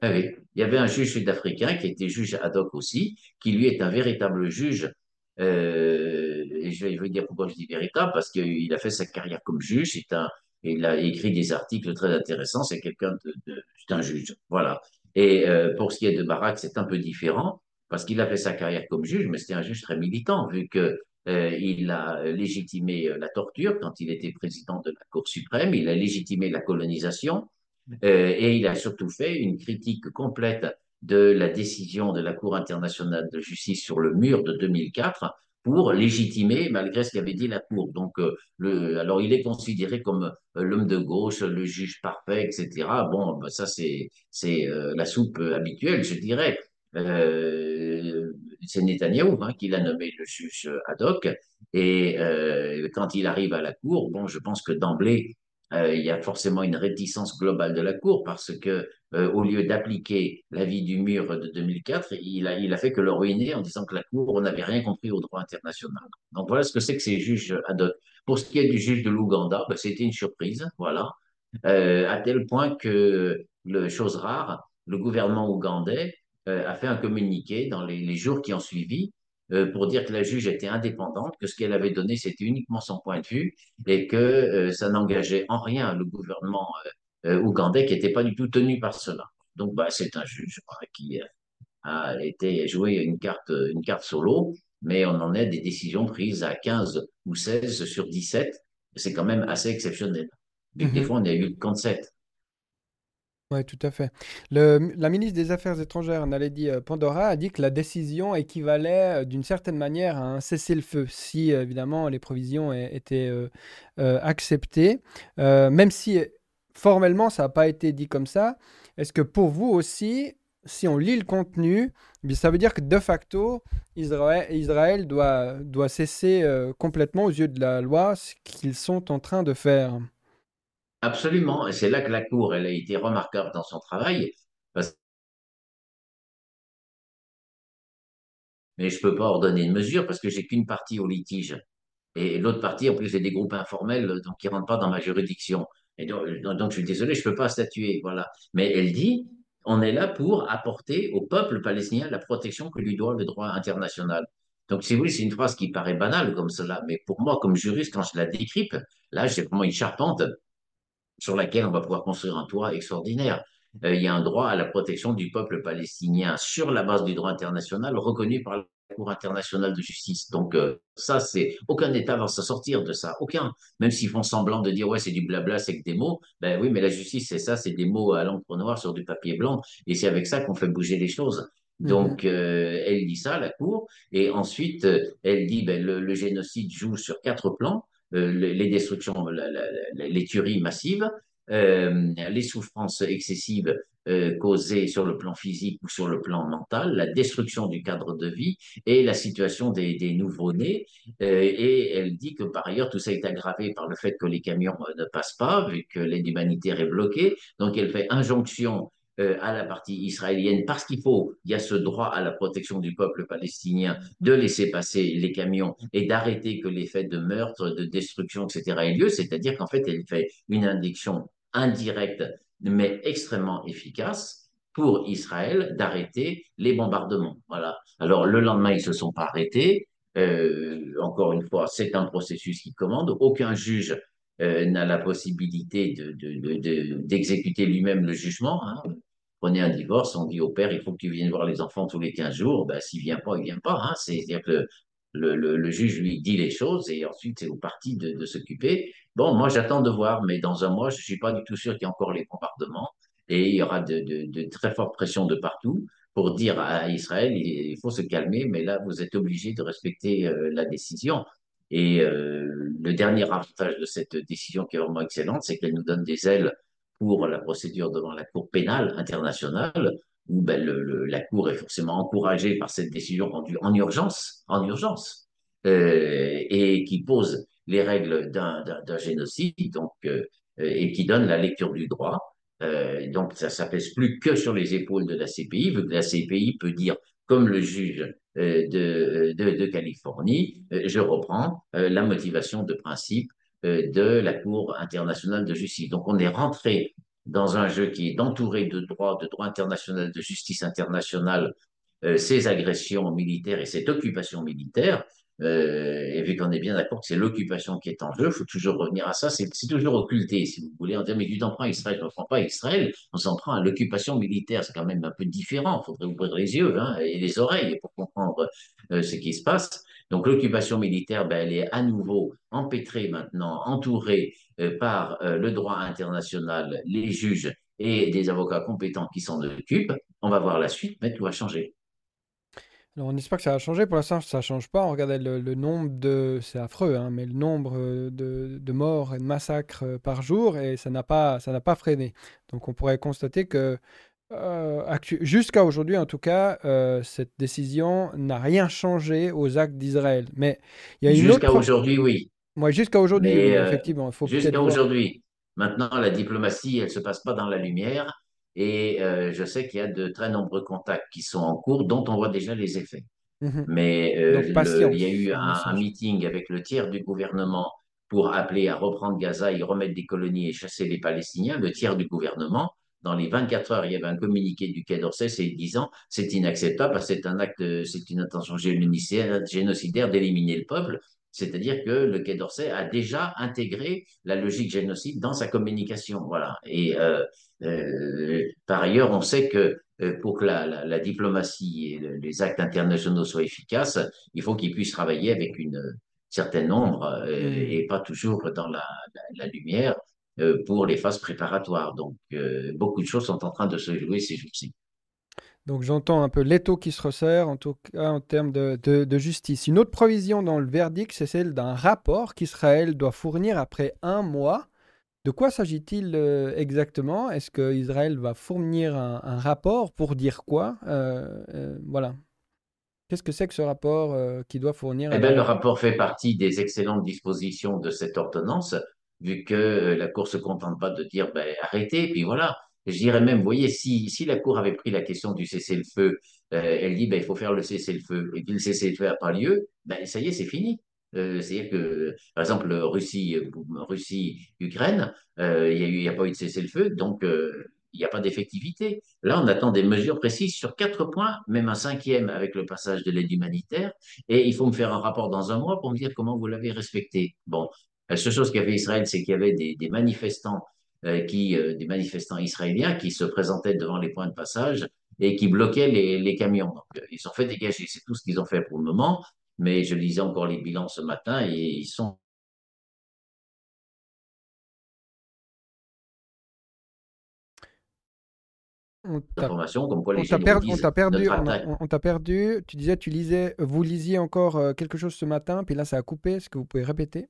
Ah oui. Il y avait un juge sud-africain qui était juge ad hoc aussi, qui lui est un véritable juge. Euh, et je vais vous dire pourquoi je dis véritable, parce qu'il a fait sa carrière comme juge. Un, il a écrit des articles très intéressants. C'est quelqu'un de, c'est un juge. Voilà. Et euh, pour ce qui est de Barak, c'est un peu différent, parce qu'il a fait sa carrière comme juge, mais c'était un juge très militant, vu que euh, il a légitimé la torture quand il était président de la Cour suprême, il a légitimé la colonisation, euh, et il a surtout fait une critique complète de la décision de la Cour internationale de justice sur le mur de 2004 pour légitimer malgré ce qu'avait dit la Cour. Donc, euh, le, alors il est considéré comme euh, l'homme de gauche, le juge parfait, etc. Bon, ben, ça c'est c'est la soupe habituelle, je dirais. C'est Netanyahou hein, qui l'a nommé le juge ad hoc. Et quand il arrive à la Cour, bon, je pense que d'emblée, euh, il y a forcément une réticence globale de la Cour parce que euh, au lieu d'appliquer l'avis du mur de 2004, il a, il a fait que le ruiner en disant que la Cour n'avait rien compris au droit international. Donc voilà ce que c'est que ces juges ad hoc. Pour ce qui est du juge de l'Ouganda, ben, c'était une surprise, voilà, euh, à tel point que, le, chose rare, le gouvernement ougandais a fait un communiqué dans les, les jours qui ont suivi euh, pour dire que la juge était indépendante, que ce qu'elle avait donné, c'était uniquement son point de vue et que euh, ça n'engageait en rien le gouvernement euh, ougandais qui n'était pas du tout tenu par cela. Donc, bah, c'est un juge qui a été joué une carte, une carte solo, mais on en est des décisions prises à 15 ou 16 sur 17. C'est quand même assez exceptionnel. Des mhm. fois, on a eu le 7. Oui, tout à fait. La ministre des Affaires étrangères, Naledi euh, Pandora, a dit que la décision équivalait euh, d'une certaine manière à un cessez-le-feu, si euh, évidemment les provisions étaient acceptées. même si formellement ça n'a pas été dit comme ça, est-ce que pour vous aussi, si on lit le contenu, eh ça veut dire que de facto, Israël, doit cesser complètement aux yeux de la loi ce qu'ils sont en train de faire? Absolument. Et c'est là que la Cour, elle a été remarquable dans son travail. Mais je ne peux pas ordonner une mesure parce que j'ai qu'une partie au litige. Et l'autre partie, en plus, c'est des groupes informels, donc qui ne rentrent pas dans ma juridiction. Et donc, je suis désolé, je ne peux pas statuer. Voilà. Mais elle dit, on est là pour apporter au peuple palestinien la protection que lui doit le droit international. Donc, si vous c'est une phrase qui paraît banale comme cela, mais pour moi, comme juriste, quand je la décrypte, là, j'ai vraiment une charpente sur laquelle on va pouvoir construire un toit extraordinaire. Euh, il y a un droit à la protection du peuple palestinien sur la base du droit international reconnu par la Cour internationale de justice. Donc euh, ça, c'est aucun État va s'en sortir de ça, aucun. Même s'ils font semblant de dire ouais c'est du blabla, c'est que des mots. Ben oui, mais la justice c'est ça, c'est des mots à l'encre noire sur du papier blanc, et c'est avec ça qu'on fait bouger les choses. Donc, euh, elle dit ça, la Cour, et ensuite, elle dit ben, le, le génocide joue sur quatre plans. Euh, les destructions, les tueries massives, euh, les souffrances excessives euh, causées sur le plan physique ou sur le plan mental, la destruction du cadre de vie et la situation des, des nouveaux-nés. et elle dit que par ailleurs, tout ça est aggravé par le fait que les camions ne passent pas, vu que l'aide humanitaire est bloquée. Donc elle fait injonction euh, à la partie israélienne parce qu'il faut, il y a ce droit à la protection du peuple palestinien de laisser passer les camions et d'arrêter que les faits de meurtre, de destruction, etc. aient lieu. C'est-à-dire qu'en fait, elle fait une indiction indirecte mais extrêmement efficace pour Israël d'arrêter les bombardements. Voilà. Alors le lendemain, ils se sont pas arrêtés. Euh, encore une fois, c'est un processus qui commande. Aucun juge euh, n'a la possibilité d'exécuter de, de, lui-même le jugement. Hein. Prenez un divorce, on dit au père, il faut que tu viennes voir les enfants tous les 15 jours. Ben, S'il vient pas, il vient pas. Hein. C'est-à-dire que le, le, juge lui dit les choses et ensuite c'est au parti de, s'occuper. Bon, moi j'attends de voir, mais dans un mois, je suis pas du tout sûr qu'il y ait encore les bombardements et il y aura de très fortes pressions de partout pour dire à Israël, il faut se calmer, mais là, vous êtes obligé de respecter euh, la décision. Et euh, le dernier avantage de cette décision qui est vraiment excellente, c'est qu'elle nous donne des ailes pour la procédure devant la Cour pénale internationale, où ben, la Cour est forcément encouragée par cette décision rendue en urgence, en urgence, euh, et qui pose les règles d'un génocide, donc euh, et qui donne la lecture du droit. Donc ça ne pèse plus que sur les épaules de la CPI, vu que la CPI peut dire, comme le juge euh, de, de, Californie, euh, je reprends euh, la motivation de principe de la Cour internationale de justice. Donc on est rentré dans un jeu qui est entouré de droit, de droit international, de justice internationale, ces agressions militaires et cette occupation militaire, euh, et vu qu'on est bien d'accord que c'est l'occupation qui est en jeu, il faut toujours revenir à ça. C'est toujours occulté, si vous voulez. On dit, mais tu t'en prends à Israël, on ne prend pas Israël, on s'en prend à l'occupation militaire. C'est quand même un peu différent. Il faudrait ouvrir les yeux hein, et les oreilles pour comprendre euh, ce qui se passe. Donc l'occupation militaire, ben, elle est à nouveau empêtrée maintenant, entourée euh, par le droit international, les juges et des avocats compétents qui s'en occupent. On va voir la suite, mais tout va changer. Alors on espère que ça va changer. Pour l'instant, ça ne change pas. On regardait le, le nombre de... C'est affreux, hein, mais le nombre de, de, morts et de massacres euh, par jour, et ça n'a pas, ça pas freiné. Donc on pourrait constater que euh, jusqu'à aujourd'hui, en tout cas, euh, cette décision n'a rien changé aux actes d'Israël. Mais il y a une Jusqu'à aujourd'hui, oui. Moi, jusqu'à aujourd'hui, oui, effectivement. Jusqu'à aujourd'hui. Maintenant, la diplomatie, elle ne se passe pas dans la lumière. Et euh, je sais qu'il y a de très nombreux contacts qui sont en cours, dont on voit déjà les effets. Mmh Mais euh, le, il y a eu un, un, meeting avec le tiers du gouvernement pour appeler à reprendre Gaza, y remettre des colonies et chasser les Palestiniens. Le tiers du gouvernement, dans les 24 heures, il y avait un communiqué du Quai d'Orsay disant c'est inacceptable c'est un acte, c'est une intention génocidaire d'éliminer le peuple. C'est-à-dire que le Quai d'Orsay a déjà intégré la logique génocide dans sa communication. Voilà. Et euh, euh, par ailleurs, on sait que euh, pour que la, la, la, diplomatie et les actes internationaux soient efficaces, il faut qu'ils puissent travailler avec une certaine nombre mmh. et pas toujours dans la, la lumière pour les phases préparatoires. Donc, beaucoup de choses sont en train de se jouer ces jours-ci. Donc j'entends un peu l'étau qui se resserre, en tout cas en termes de, de, de justice. Une autre provision dans le verdict, c'est celle d'un rapport qu'Israël doit fournir après un mois. De quoi s'agit-il euh, exactement? Est-ce qu'Israël va fournir un, un, rapport pour dire quoi? Euh, euh, Voilà. Qu'est-ce que c'est que ce rapport qui doit fournir eh bien, Le rapport fait partie des excellentes dispositions de cette ordonnance, vu que la Cour ne se contente pas de dire ben, arrêtez, puis voilà. Je dirais même, vous voyez, si, si la Cour avait pris la question du cessez-le-feu, euh, elle dit, ben, il faut faire le cessez-le-feu, et puis le cessez-le-feu n'a pas lieu, ben, ça y est, c'est fini. Euh, C'est-à-dire que, par exemple, Russie, Russie, Ukraine, euh, il n'y a, pas eu de cessez-le-feu, donc euh, il n'y a pas d'effectivité. Là, on attend des mesures précises sur quatre points, même un cinquième avec le passage de l'aide humanitaire. Et il faut me faire un rapport dans un mois pour me dire comment vous l'avez respecté. Bon, la seule chose qu'a fait Israël, c'est qu'il y avait des, des manifestants, euh, qui, euh, des manifestants israéliens qui se présentaient devant les points de passage et qui bloquaient les, les camions. Donc, euh, ils ont fait dégager. C'est tout ce qu'ils ont fait pour le moment. Mais je lisais encore les bilans ce matin et ils sont On t'a quoi on t'a perdu, on t'a perdu. Tu disais, tu lisais, vous lisiez encore euh, quelque chose ce matin, puis là ça a coupé. Est-ce que vous pouvez répéter?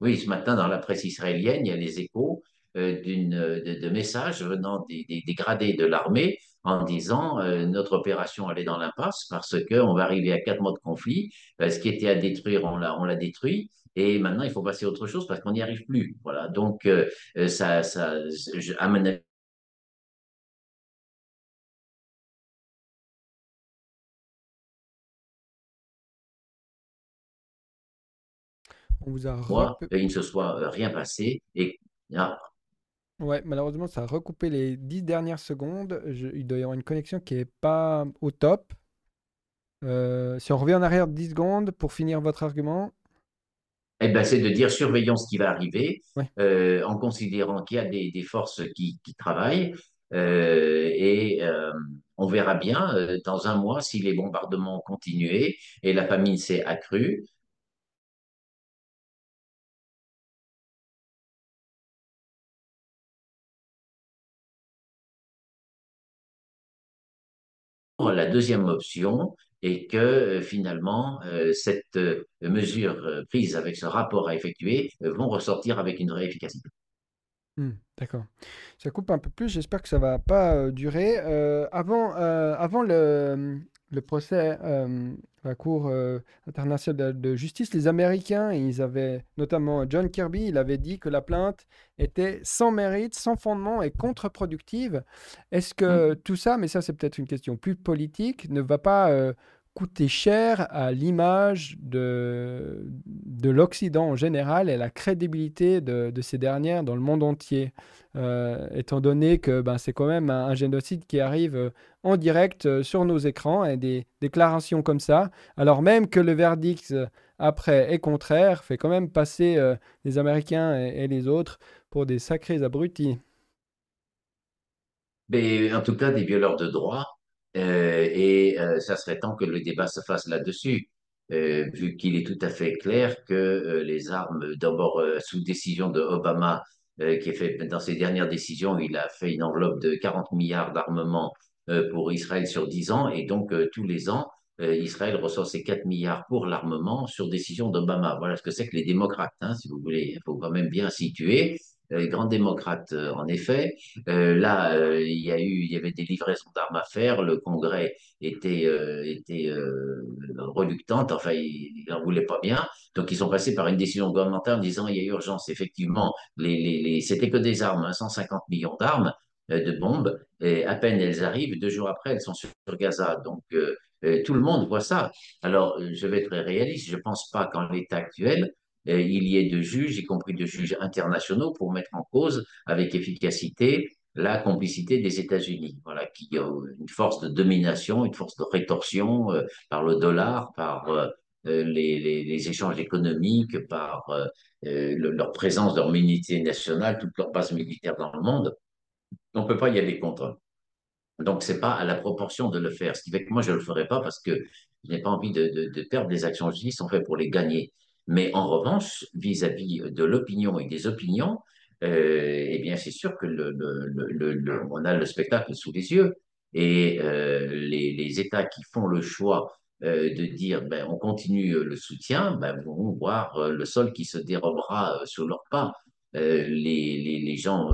Oui, ce matin, dans la presse israélienne, il y a les échos euh, euh, de, de messages venant des, des- gradés de l'armée en disant euh, notre opération elle est dans l'impasse parce qu'on va arriver à quatre mois de conflit. Euh, ce qui était à détruire, on l'a, on l'a détruit. Et maintenant, il faut passer à autre chose parce qu'on n'y arrive plus. Voilà. Donc, euh, ça, ça, je- à mon avis, On vous a moi, rep- il ne se soit euh, rien passé. Et ah, Ouais, malheureusement, ça a recoupé les dix dernières secondes. Je- il doit y avoir une connexion qui est pas au top. Euh, si on revient en arrière de 10 secondes pour finir votre argument. Eh ben, c'est de dire surveillons ce qui va arriver Ouais. euh, en considérant qu'il y a des, des forces qui, qui travaillent euh, et euh, on verra bien euh, dans un mois si les bombardements ont continué et la famine s'est accrue. La deuxième option est que euh, finalement euh, cette euh, mesure prise avec ce rapport à effectuer vont ressortir avec une vraie efficacité. Hmm, d'accord. Ça coupe un peu plus. J'espère que ça va pas durer. Avant, avant le, le procès euh, à la Cour euh, internationale de justice, les Américains, ils avaient, notamment John Kirby, il avait dit que la plainte était sans mérite, sans fondement et contre-productive. Est-ce que Hmm. tout ça, mais ça c'est peut-être une question plus politique, ne va pas coûter cher à l'image de, de l'Occident en général et la crédibilité de, de ces dernières dans le monde entier, Euh, étant donné que ben, c'est quand même un, génocide qui arrive euh, en direct euh, sur nos écrans et des déclarations comme ça, alors même que le verdict après est contraire, fait quand même passer les Américains et, et les autres pour des sacrés abrutis. Mais en tout cas, des violeurs de droit, euh, et euh, ça serait temps que le débat se fasse là-dessus, euh, vu qu'il est tout à fait clair que les armes, d'abord sous décision de Obama, qui est fait dans ses dernières décisions, il a fait une enveloppe de 40 milliards d'armements euh, pour Israël sur 10 ans, et donc tous les ans, Israël reçoit ces 4 milliards pour l'armement sur décision d'Obama. Voilà ce que c'est que les démocrates, hein, si vous voulez. Il faut quand même bien situer. Euh, Les grands démocrates, euh, en effet. Euh, là, il y a eu, il y avait des livraisons d'armes à faire. Le Congrès était, était reluctante. Enfin, il n'en voulait pas bien. Donc, ils sont passés par une décision gouvernementale en disant il y a urgence. Effectivement, les, les, les, c'était que des armes, hein, 150 millions d'armes, de bombes. Et à peine elles arrivent, deux jours après, elles sont sur, Gaza. Donc, tout le monde voit ça. Alors, je vais être réaliste. Je ne pense pas qu'en l'état actuel, il y ait de juges, y compris de juges internationaux, pour mettre en cause avec efficacité la complicité des États-Unis, voilà, qui ont une force de domination, une force de rétorsion euh, par le dollar, par euh, euh, les, échanges économiques, par euh, euh, le, leur présence, leur unité nationale, toute leur base militaire dans le monde. On ne peut pas y aller contre. Donc, c'est pas à la proportion de le faire. Ce qui fait que moi, je ne le ferai pas parce que je n'ai pas envie de, perdre des actions justice, sont faites pour les gagner. Mais en revanche, vis-à-vis -vis de l'opinion et des opinions, euh, eh bien, c'est sûr que le, on a le spectacle sous les yeux. Et euh, les, États qui font le choix euh, de dire ben, on continue le soutien ben, vont voir euh, le sol qui se dérobera euh, sous leurs pas. Euh, les, les, les, gens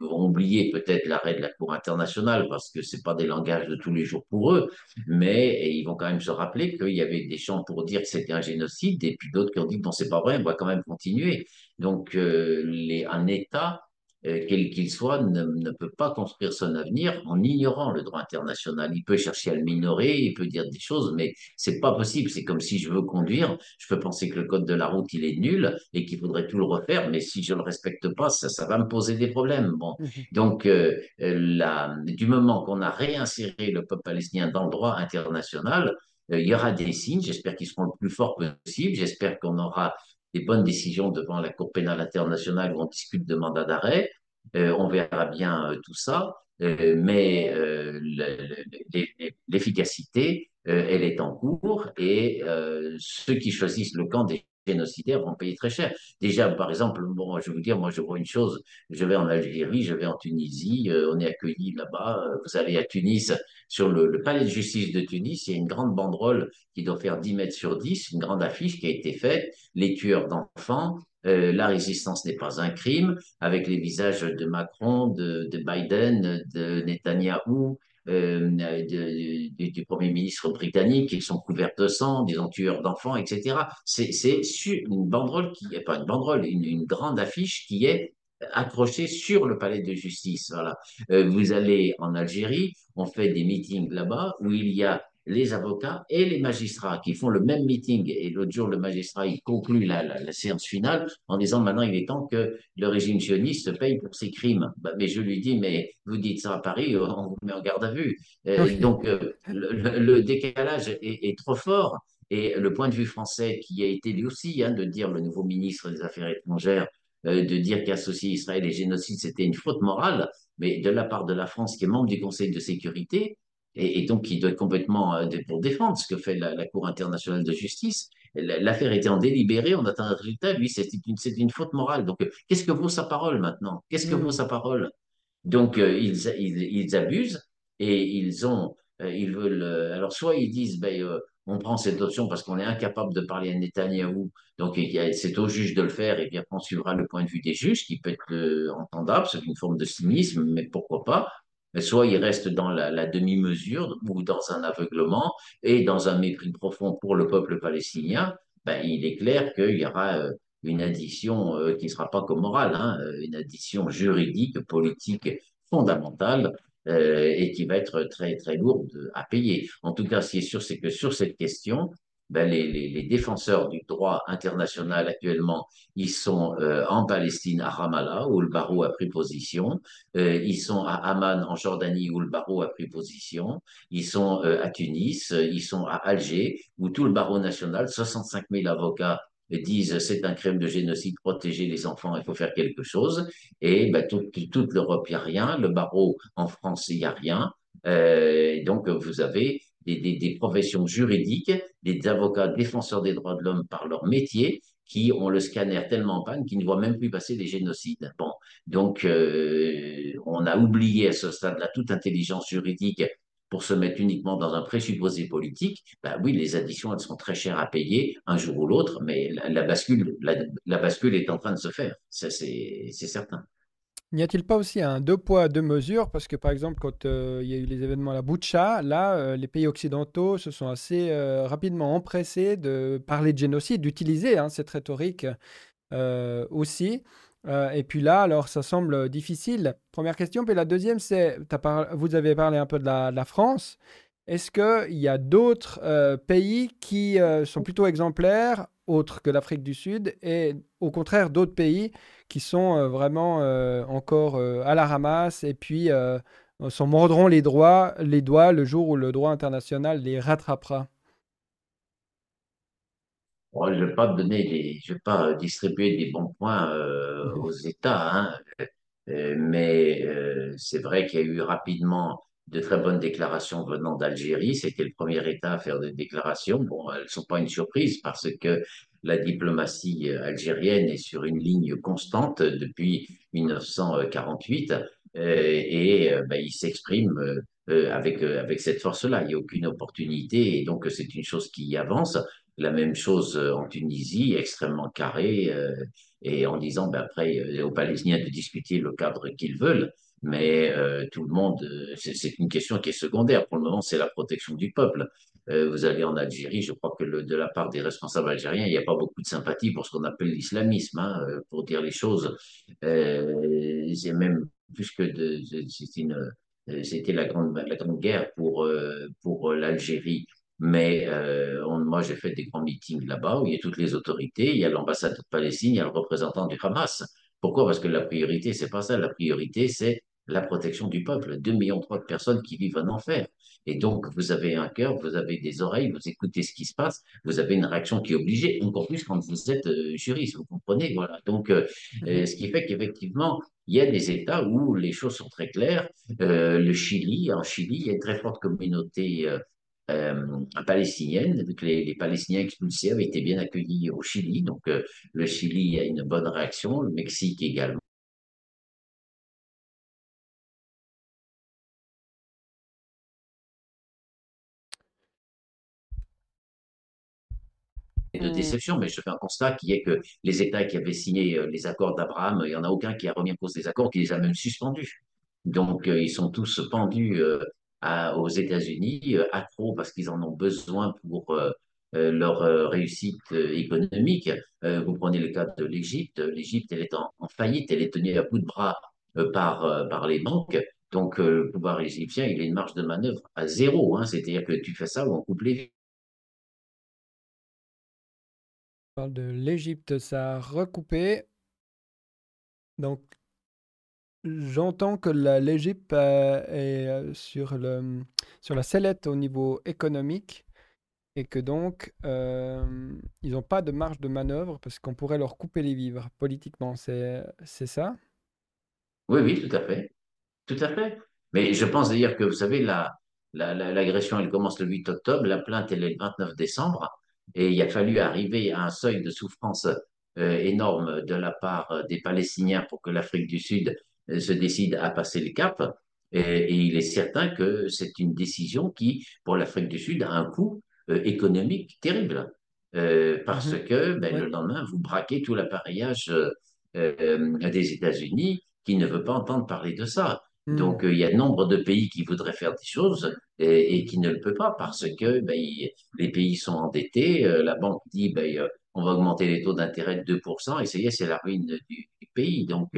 vont oublier peut-être l'arrêt de la Cour internationale parce que c'est pas des langages de tous les jours pour eux, mais ils vont quand même se rappeler qu'il y avait des gens pour dire que c'était un génocide et puis d'autres qui ont dit non, c'est pas vrai, on va quand même continuer. Donc, euh, les, un État quel qu'il soit, ne, ne, peut pas construire son avenir en ignorant le droit international. Il peut chercher à le minorer, il peut dire des choses, mais c'est pas possible. C'est comme si je veux conduire, je peux penser que le code de la route il est nul et qu'il faudrait tout le refaire, mais si je le respecte pas, ça, ça va me poser des problèmes. Bon, Mhm. donc euh, la, du moment qu'on a réinséré le peuple palestinien dans le droit international, euh, il y aura des signes. J'espère qu'ils seront le plus forts possible. J'espère qu'on aura bonnes décisions devant la Cour pénale internationale où on discute de mandat d'arrêt. Euh, on verra bien euh, tout ça, euh, mais l'efficacité, elle est en cours et ceux qui choisissent le camp des génocidaires vont payer très cher. Déjà, par exemple, bon, je vais vous dire, moi je vois une chose, je vais en Algérie, je vais en Tunisie, euh, on est accueillis là-bas, euh, vous allez à Tunis, sur le, palais de justice de Tunis, il y a une grande banderole qui doit faire 10 mètres sur 10, une grande affiche qui a été faite, les tueurs d'enfants, euh, la résistance n'est pas un crime, avec les visages de Macron, de, de Biden, de Netanyahou, euh, du Premier ministre britannique, qui sont couverts de sang, disons tueurs d'enfants, etc. C'est une banderole qui pas une banderole, une, grande affiche qui est accrochée sur le palais de justice. Voilà. Euh, vous allez en Algérie, on fait des meetings là-bas où il y a les avocats et les magistrats qui font le même meeting. Et l'autre jour, le magistrat, il conclut la, la, la, séance finale en disant maintenant, il est temps que le régime sioniste paye pour ses crimes. Bah, mais je lui dis, mais vous dites ça à Paris, on vous met en garde à vue. Euh. Donc, euh, le, le, décalage est, est, trop fort. Et le point de vue français, qui a été lui aussi hein, de dire, le nouveau ministre des Affaires étrangères, euh, de dire qu'associer Israël et génocide, c'était une faute morale, mais de la part de la France, qui est membre du Conseil de sécurité, et, et, donc qui doit être complètement euh, pour défendre ce que fait la, la Cour internationale de justice. L'affaire était en délibéré, on attend un résultat, lui, c'est une, une, faute morale. Donc, euh, qu'est-ce que vaut sa parole maintenant? Qu'est-ce que mmh. vaut sa parole? Donc, euh, ils, ils, ils, abusent et ils ont, ils veulent. Alors, soit ils disent, ben, euh, on prend cette option parce qu'on est incapable de parler à Netanyahou, donc c'est au juge de le faire, et bien on suivra le point de vue des juges, qui peut être entendable, c'est une forme de cynisme, mais pourquoi pas soit il reste dans la, demi-mesure ou dans un aveuglement et dans un mépris profond pour le peuple palestinien, ben, il est clair qu'il y aura euh, une addition euh, qui ne sera pas comme morale, hein, une addition juridique, politique fondamentale euh, et qui va être très très lourde à payer. En tout cas, ce qui est sûr, c'est que sur cette question, ben, les, les, les, défenseurs du droit international actuellement, ils sont euh, en Palestine, à Ramallah, où le barreau a pris position. Euh, ils sont à Amman, en Jordanie, où le barreau a pris position. Ils sont euh, à Tunis. Ils sont à Alger, où tout le barreau national, 65 000 avocats disent c'est un crime de génocide, protéger les enfants, il faut faire quelque chose. Et ben, tout, toute l'Europe, il n'y a rien. Le barreau en France, il n'y a rien. Euh, donc, vous avez des, professions juridiques, des avocats défenseurs des droits de l'homme par leur métier, qui ont le scanner tellement en panne qu'ils ne voient même plus passer des génocides. Bon, donc euh, on a oublié à ce stade-là toute intelligence juridique pour se mettre uniquement dans un présupposé politique. Ben oui, les additions, elles sont très chères à payer un jour ou l'autre, mais la, la bascule, la, la, bascule est en train de se faire. Ça, c'est certain. N'y a-t-il pas aussi un deux poids, deux mesures? Parce que par exemple, quand euh, il y a eu les événements à la Boucha, là, euh, les pays occidentaux se sont assez euh, rapidement empressés de parler de génocide, d'utiliser hein, cette rhétorique aussi. et puis là, alors, ça semble difficile. Première question. Puis la deuxième, c'est, vous avez parlé un peu de la, de la France. Est-ce qu'il y a d'autres pays qui sont plutôt exemplaires, autres que l'Afrique du Sud, et au contraire d'autres pays qui sont euh, vraiment euh, encore euh, à la ramasse et puis s'en mordront les, droits, les doigts le jour où le droit international les rattrapera. Bon, je ne vais pas donner des, je vais pas distribuer des bons points euh, [LAUGHS] aux États, hein, euh, mais euh, c'est vrai qu'il y a eu rapidement de très bonnes déclarations venant d'Algérie. C'était le premier État à faire des déclarations. Bon, elles ne sont pas une surprise parce que la diplomatie algérienne est sur une ligne constante depuis 1948 euh, et euh, ben, il s'exprime euh, avec, avec cette force-là. Il n'y a aucune opportunité et donc c'est une chose qui avance. La même chose en Tunisie, extrêmement carré, et en disant ben, après aux Palestiniens de discuter le cadre qu'ils veulent mais euh, tout le monde, c'est une question qui est secondaire. Pour le moment, c'est la protection du peuple. euh, vous allez en Algérie, je crois que de la part des responsables algériens, il n'y a pas beaucoup de sympathie pour ce qu'on appelle l'islamisme, hein, euh, pour dire les choses. Euh, c'est même plus que de, euh, c'était la grande, la grande guerre pour, euh, pour l'Algérie. Mais euh, moi, j'ai fait des grands meetings là-bas où il y a toutes les autorités, il y a l'ambassade de Palestine, il y a le représentant du Hamas. Pourquoi? Parce que la priorité, c'est pas ça. La priorité, c'est la protection du peuple. 2 millions trois de personnes qui vivent en enfer. Et donc, vous avez un cœur, vous avez des oreilles, vous écoutez ce qui se passe, vous avez une réaction qui est obligée, encore plus quand vous êtes euh, juriste, vous comprenez, voilà. Donc, euh, euh, ce qui fait qu'effectivement, il y a des États où les choses sont très claires. Euh, le Chili, en Chili, il y a une très forte communauté euh, palestinienne. Donc les, les Palestiniens expulsés avaient été bien accueillis au Chili. Donc, euh, le Chili a une bonne réaction, le Mexique également. Mais je fais un constat qui est que les États qui avaient signé euh, les accords d'Abraham, il n'y en a aucun qui a remis en cause les accords, qui les a même suspendus. Donc, euh, ils sont tous pendus euh, à- aux États-Unis, euh, accros parce qu'ils en ont besoin pour leur réussite économique. Vous prenez le cas de l'Égypte. L'Égypte, elle est en, faillite, elle est tenue à bout de bras par, par les banques. Donc, le pouvoir égyptien, il a une marge de manœuvre à zéro. Hein, c'est-à-dire que tu fais ça ou on coupe les parle de l'Égypte, ça a recoupé. Donc, j'entends que l'Égypte euh, est euh, sur la sellette au niveau économique et que donc euh, ils n'ont pas de marge de manœuvre parce qu'on pourrait leur couper les vivres politiquement. C'est, ça? Oui, oui, tout à fait. Tout à fait. Mais je pense d'ailleurs que, vous savez, la, la- la- l'agression, elle commence le 8 octobre, la plainte, elle est le 29 décembre, et il a fallu arriver à un seuil de souffrance euh, énorme de la part euh, des Palestiniens pour que l'Afrique du Sud euh, se décide à passer le cap. Et, et il est certain que c'est une décision qui, pour l'Afrique du Sud, a un coût euh, économique terrible. Parce Mhm. que ben, Ouais. le lendemain, vous braquez tout l'appareillage des États-Unis qui ne veut pas entendre parler de ça. Donc, euh, il y a nombre de pays qui voudraient faire des choses et, et qui ne le peuvent pas parce que ben, les pays sont endettés. euh, la banque dit ben, euh, on va augmenter les taux d'intérêt de 2%, et ça y est, c'est la ruine du, du pays. Donc,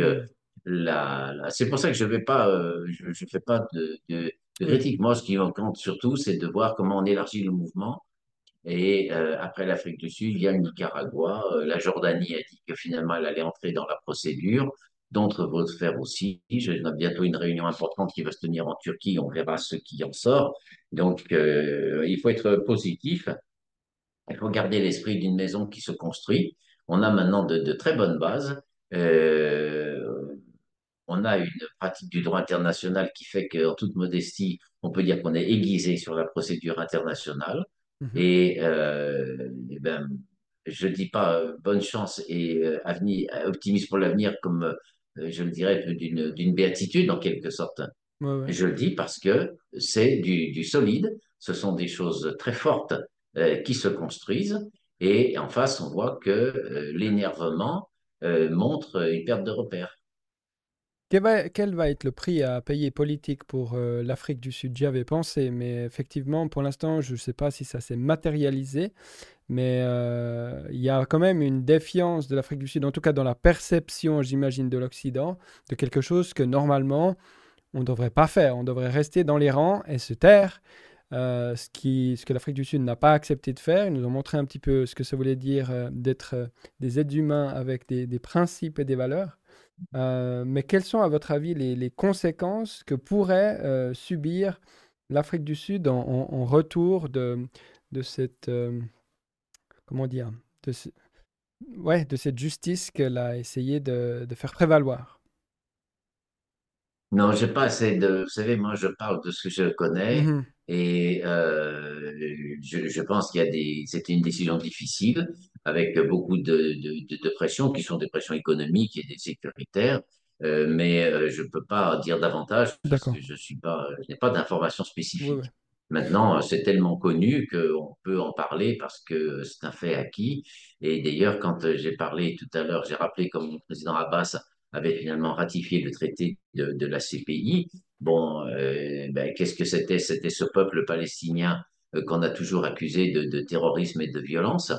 la, la- c'est pour ça que je vais pas, je, je fais pas de, de, de Oui. critique. Moi, ce qui me compte surtout, c'est de voir comment on élargit le mouvement. Et après l'Afrique du Sud, il y a le Nicaragua. La Jordanie a dit que finalement, elle allait entrer dans la procédure. D'autres vont le faire aussi. A bientôt une réunion importante qui va se tenir en Turquie. On verra ce qui en sort. Donc, euh, il faut être positif. Il faut garder l'esprit d'une maison qui se construit. On a maintenant de, de très bonnes bases. Euh, on a une pratique du droit international qui fait qu'en toute modestie, on peut dire qu'on est aiguisé sur la procédure internationale. Mhm. Et, euh, eh ben, je dis pas bonne chance et euh, avenir, optimisme pour l'avenir comme je le dirais d'une béatitude en quelque sorte. Ouais, ouais. Je le dis parce que c'est du, du solide, ce sont des choses très fortes euh, qui se construisent et en face on voit que euh, l'énervement euh, montre une perte de repère. Quel va, être le prix à payer politique pour euh, l'Afrique du Sud? J'y avais pensé, mais effectivement, pour l'instant, je ne sais pas si ça s'est matérialisé, mais euh, il y a quand même une défiance de l'Afrique du Sud, en tout cas dans la perception, j'imagine, de l'Occident, de quelque chose que normalement, on ne devrait pas faire. On devrait rester dans les rangs et se taire, euh, ce que l'Afrique du Sud n'a pas accepté de faire. Ils nous ont montré un petit peu ce que ça voulait dire d'être des êtres humains avec des principes et des valeurs. Euh, mais quelles sont, à votre avis, les, les conséquences que pourrait euh, subir l'Afrique du Sud en, en- en retour de, de cette, euh, comment dire, de, ce- ouais, de cette justice qu'elle a essayé de, de faire prévaloir? Non, j'ai pas assez de. Vous savez, moi, je parle de ce que je connais Mhm, et euh, je, je pense qu'il y a des. C'était une décision difficile avec beaucoup de, de, de, de pressions qui sont des pressions économiques et des sécuritaires, euh, mais euh, je peux pas dire davantage parce que je suis pas, je n'ai pas d'informations Ouais, ouais. spécifiques. Maintenant, c'est tellement connu qu'on peut en parler parce que c'est un fait acquis. Et d'ailleurs, quand j'ai parlé tout à l'heure, j'ai rappelé comme le président Abbas avait finalement ratifié le traité de, de la CPI. Bon, euh, ben, qu'est-ce que c'était? C'était ce peuple palestinien qu'on a toujours accusé de, de, terrorisme et de violence,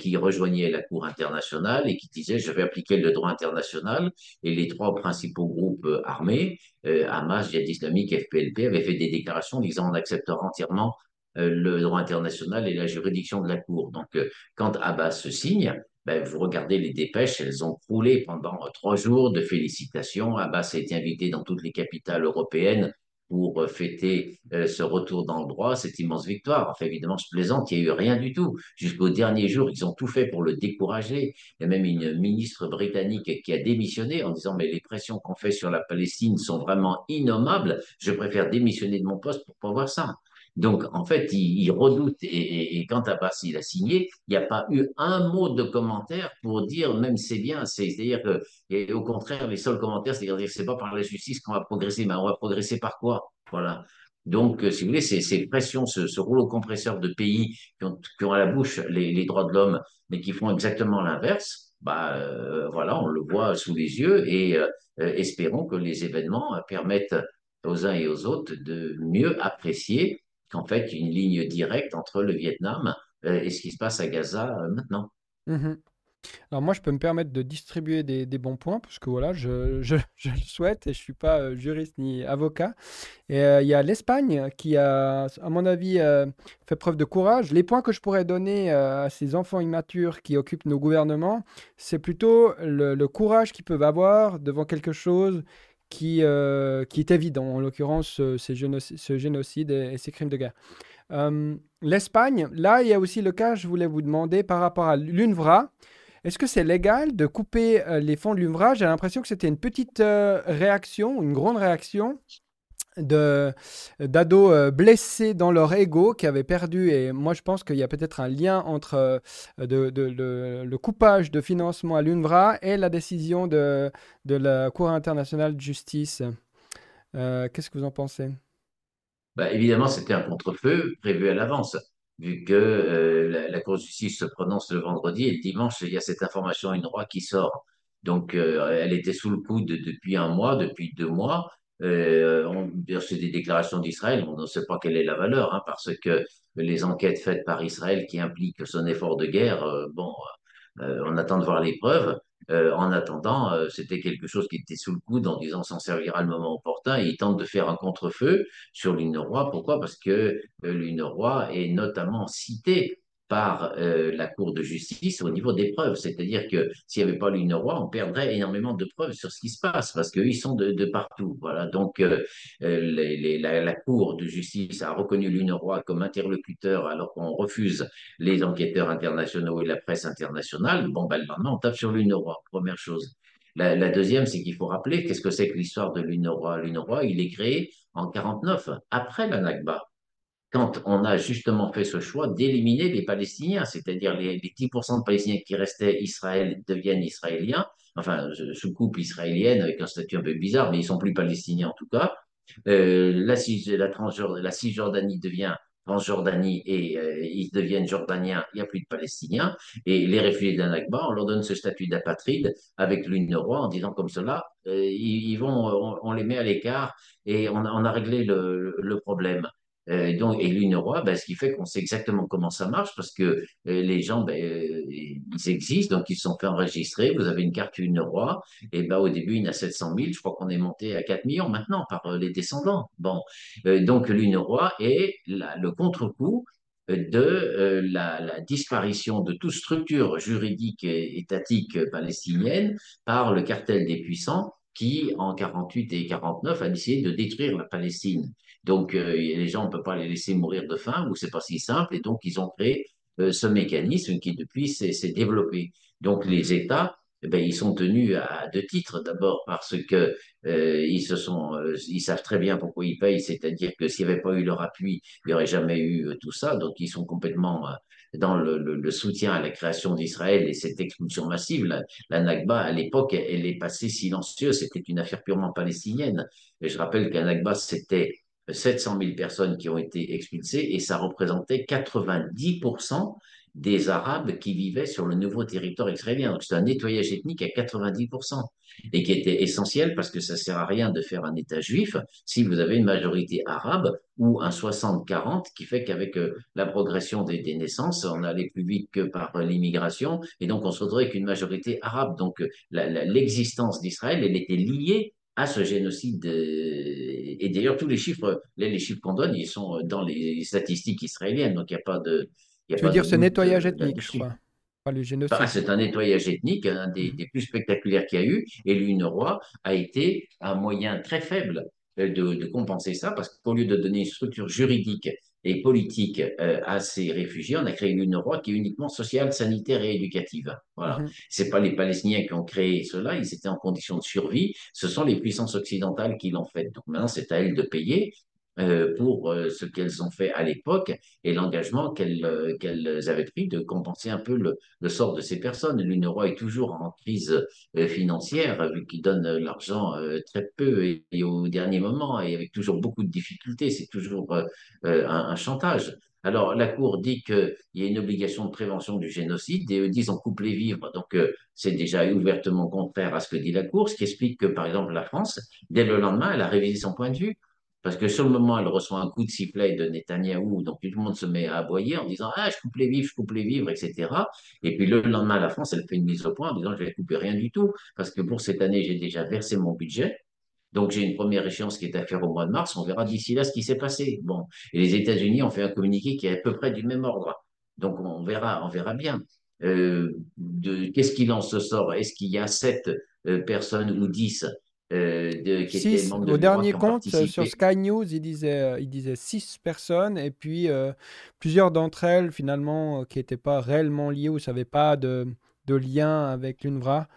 qui rejoignait la Cour internationale et qui disait je vais appliquer le droit international. Et les trois principaux groupes armés, Hamas, Djihad islamique, FPLP, avaient fait des déclarations disant on acceptera entièrement le droit international et la juridiction de la Cour. Donc, quand Abbas signe, ben, vous regardez les dépêches, elles ont croulé pendant trois jours de félicitations. Abbas a été invité dans toutes les capitales européennes pour fêter euh, ce retour dans le droit, cette immense victoire. Enfin, évidemment, je plaisante, il n'y a eu rien du tout. Jusqu'au dernier jour, ils ont tout fait pour le décourager. Il y a même une ministre britannique qui a démissionné en disant, mais les pressions qu'on fait sur la Palestine sont vraiment innommables. Je préfère démissionner de mon poste pour pas voir ça. Donc, en fait, il, redoute, et, et, quand Abbas il a signé, il n'y a pas eu un mot de commentaire pour dire même c'est bien. C'est-à-dire que, et au contraire, les seuls commentaires, c'est-à-dire c'est pas par la justice qu'on va progresser, mais on va progresser par quoi? Voilà. Donc, euh, si vous voulez, ces, pressions, ce, rouleau compresseur de pays qui ont, à la bouche les, les droits de l'homme, mais qui font exactement l'inverse, bah euh, voilà, on le voit sous les yeux et euh, espérons que les événements permettent aux uns et aux autres de mieux apprécier qu'en fait, une ligne directe entre le Vietnam euh, et ce qui se passe à Gaza euh, maintenant. Mmh Alors moi, je peux me permettre de distribuer des, bons points, parce que voilà, je, [LAUGHS] le souhaite et je ne suis pas euh, juriste ni avocat. Et il y a l'Espagne qui a, à mon avis, fait preuve de courage. Les points que je pourrais donner à ces enfants immatures qui occupent nos gouvernements, c'est plutôt le courage qu'ils peuvent avoir devant quelque chose qui, euh, qui est évident, en l'occurrence euh, ce génocide et, ces crimes de guerre. Euh, L'Espagne, là, il y a aussi le cas, je voulais vous demander, par rapport à l'UNVRA, est-ce que c'est légal de couper les fonds de l'UNVRA J'ai l'impression que c'était une petite réaction, une grande réaction d'ados euh, blessés dans leur ego qui avaient perdu. Et moi, je pense qu'il y a peut-être un lien entre euh, le, coupage de financement à l'UNVRA et la décision de, de la Cour internationale de justice. Euh, qu'est-ce que vous en pensez? Bah, Évidemment, c'était un contre-feu prévu à l'avance, vu que la, Cour de justice se prononce le vendredi et le dimanche, il y a cette information UNRWA qui sort. Donc, elle était sous le coude depuis un mois, depuis deux mois. Euh, c'est des déclarations d'Israël, on ne sait pas quelle est la valeur, hein, parce que les enquêtes faites par Israël qui impliquent son effort de guerre, euh, bon, euh, on attend de voir les preuves. Euh, en attendant, c'était quelque chose qui était sous le coude en disant s'en servira le moment opportun. Et il tente de faire un contre-feu sur l'une roi. Pourquoi? Parce que l'une roi est notamment citée par euh, la Cour de justice au niveau des preuves. C'est-à-dire que s'il n'y avait pas roi, on perdrait énormément de preuves sur ce qui se passe parce qu'ils sont de, partout. Voilà. Donc, euh, euh, la, Cour de justice a reconnu roi comme interlocuteur alors qu'on refuse les enquêteurs internationaux et la presse internationale. Bon, ben maintenant, on tape sur roi, première chose. La, deuxième, c'est qu'il faut rappeler qu'est-ce que c'est que l'histoire de. L'Union roi, il est créé en 49, après la Nakba quand on a justement fait ce choix d'éliminer les Palestiniens, c'est-à-dire les, les 10% de Palestiniens qui restaient Israël deviennent israéliens, enfin sous coupe israélienne avec un statut un peu bizarre, mais ils sont plus palestiniens en tout cas. Euh, la, la, Cisjordanie devient Transjordanie et euh, ils deviennent jordaniens, il n'y a plus de Palestiniens. Et les réfugiés d'un Nakba, on leur donne ce statut d'apatride avec l'Union roi en disant comme cela, euh, ils, vont, on, les met à l'écart et on a, réglé le problème. Euh, donc, et l'Union Roi, ben, ce qui fait qu'on sait exactement comment ça marche parce que euh, les gens, ben, euh, ils existent, donc ils sont fait enregistrer. Vous avez une carte Union Roi, et ben, au début, il y en a 700 000. Je crois qu'on est monté à 4 millions maintenant par les descendants. Bon, donc l'Union Roi est le contre-coup de la, la, disparition de toute structure juridique et étatique palestinienne par le cartel des puissants qui, en 48 et 49, a décidé de détruire la Palestine. Donc, euh, les gens, ne peuvent pas les laisser mourir de faim, ou c'est pas si simple, et donc ils ont créé euh, ce mécanisme qui, depuis, s'est développé. Donc, les États, eh ben, ils sont tenus à deux titres. D'abord parce que euh, ils se sont, euh, ils savent très bien pourquoi ils payent, c'est-à-dire que s'il n'y avait pas eu leur appui, il n'y aurait jamais eu euh, tout ça. Donc ils sont complètement euh, dans le, le, le, soutien à la création d'Israël et cette expulsion massive. La, la Nakba, à l'époque, elle, elle est passée silencieuse. C'était une affaire purement palestinienne. Et je rappelle qu'un Nakba, c'était 700 000 personnes qui ont été expulsées et ça représentait 90% des Arabes qui vivaient sur le nouveau territoire israélien. Donc c'est un nettoyage ethnique à 90% et qui était essentiel parce que ça sert à rien de faire un État juif si vous avez une majorité arabe ou un 60-40 qui fait qu'avec euh, la progression des, naissances, on allait plus vite que par l'immigration et donc on se retrouverait avec une majorité arabe. Donc l'existence d'Israël, elle était liée à ce génocide. Et d'ailleurs, tous les chiffres, les, chiffres qu'on donne, ils sont dans les statistiques israéliennes, donc il n'y a pas de. Y a tu veux dire ce nettoyage ethnique, je crois c'est un nettoyage ethnique, un des, des plus spectaculaires qu'il y a eu, et l'UNRWA a été un moyen très faible de, de compenser ça, parce qu'au lieu de donner une structure juridique et politique euh, à ces réfugiés, on a créé une UNRWA qui est uniquement sociale, sanitaire et éducative. Voilà. Mm -hmm. C'est pas les Palestiniens qui ont créé cela, ils étaient en condition de survie. Ce sont les puissances occidentales qui l'ont fait. Donc maintenant, c'est à elles de payer. Euh, pour euh, ce qu'elles ont fait à l'époque et l'engagement qu'elles euh, qu'elles avaient pris de compenser un peu le, sort de ces personnes. L'UNRWA est toujours en crise financière, vu qu'il donne l'argent très peu et, au dernier moment et avec toujours beaucoup de difficultés. C'est toujours un, un, chantage. Alors, la Cour dit qu'il y a une obligation de prévention du génocide et eux disent on coupe les vivres. Donc, c'est déjà ouvertement contraire à ce que dit la Cour, ce qui explique que, par exemple, la France, dès le lendemain, elle a révisé son point de vue parce que sur le moment, elle reçoit un coup de sifflet de Netanyahou, donc tout le monde se met à aboyer en disant Ah, je coupe les vivres, je coupe les vivres, etc. Et puis le lendemain, la France, elle fait une mise au point en disant Je vais couper rien du tout, parce que pour cette année, j'ai déjà versé mon budget. Donc j'ai une première échéance qui est à faire au mois de mars. On verra d'ici là ce qui s'est passé. Bon, et les États-Unis ont fait un communiqué qui est à peu près du même ordre. Donc on verra, on verra bien. Euh, Qu'est-ce qu'il en se sort? Est-ce qu'il y a sept euh, personnes ou dix de, qui six, au dernier compte, sur Sky News, il disait, euh, il disait six personnes, et puis euh, plusieurs d'entre elles, finalement, qui n'étaient pas réellement liées ou n'avaient pas de, de, lien avec l'UNRWA.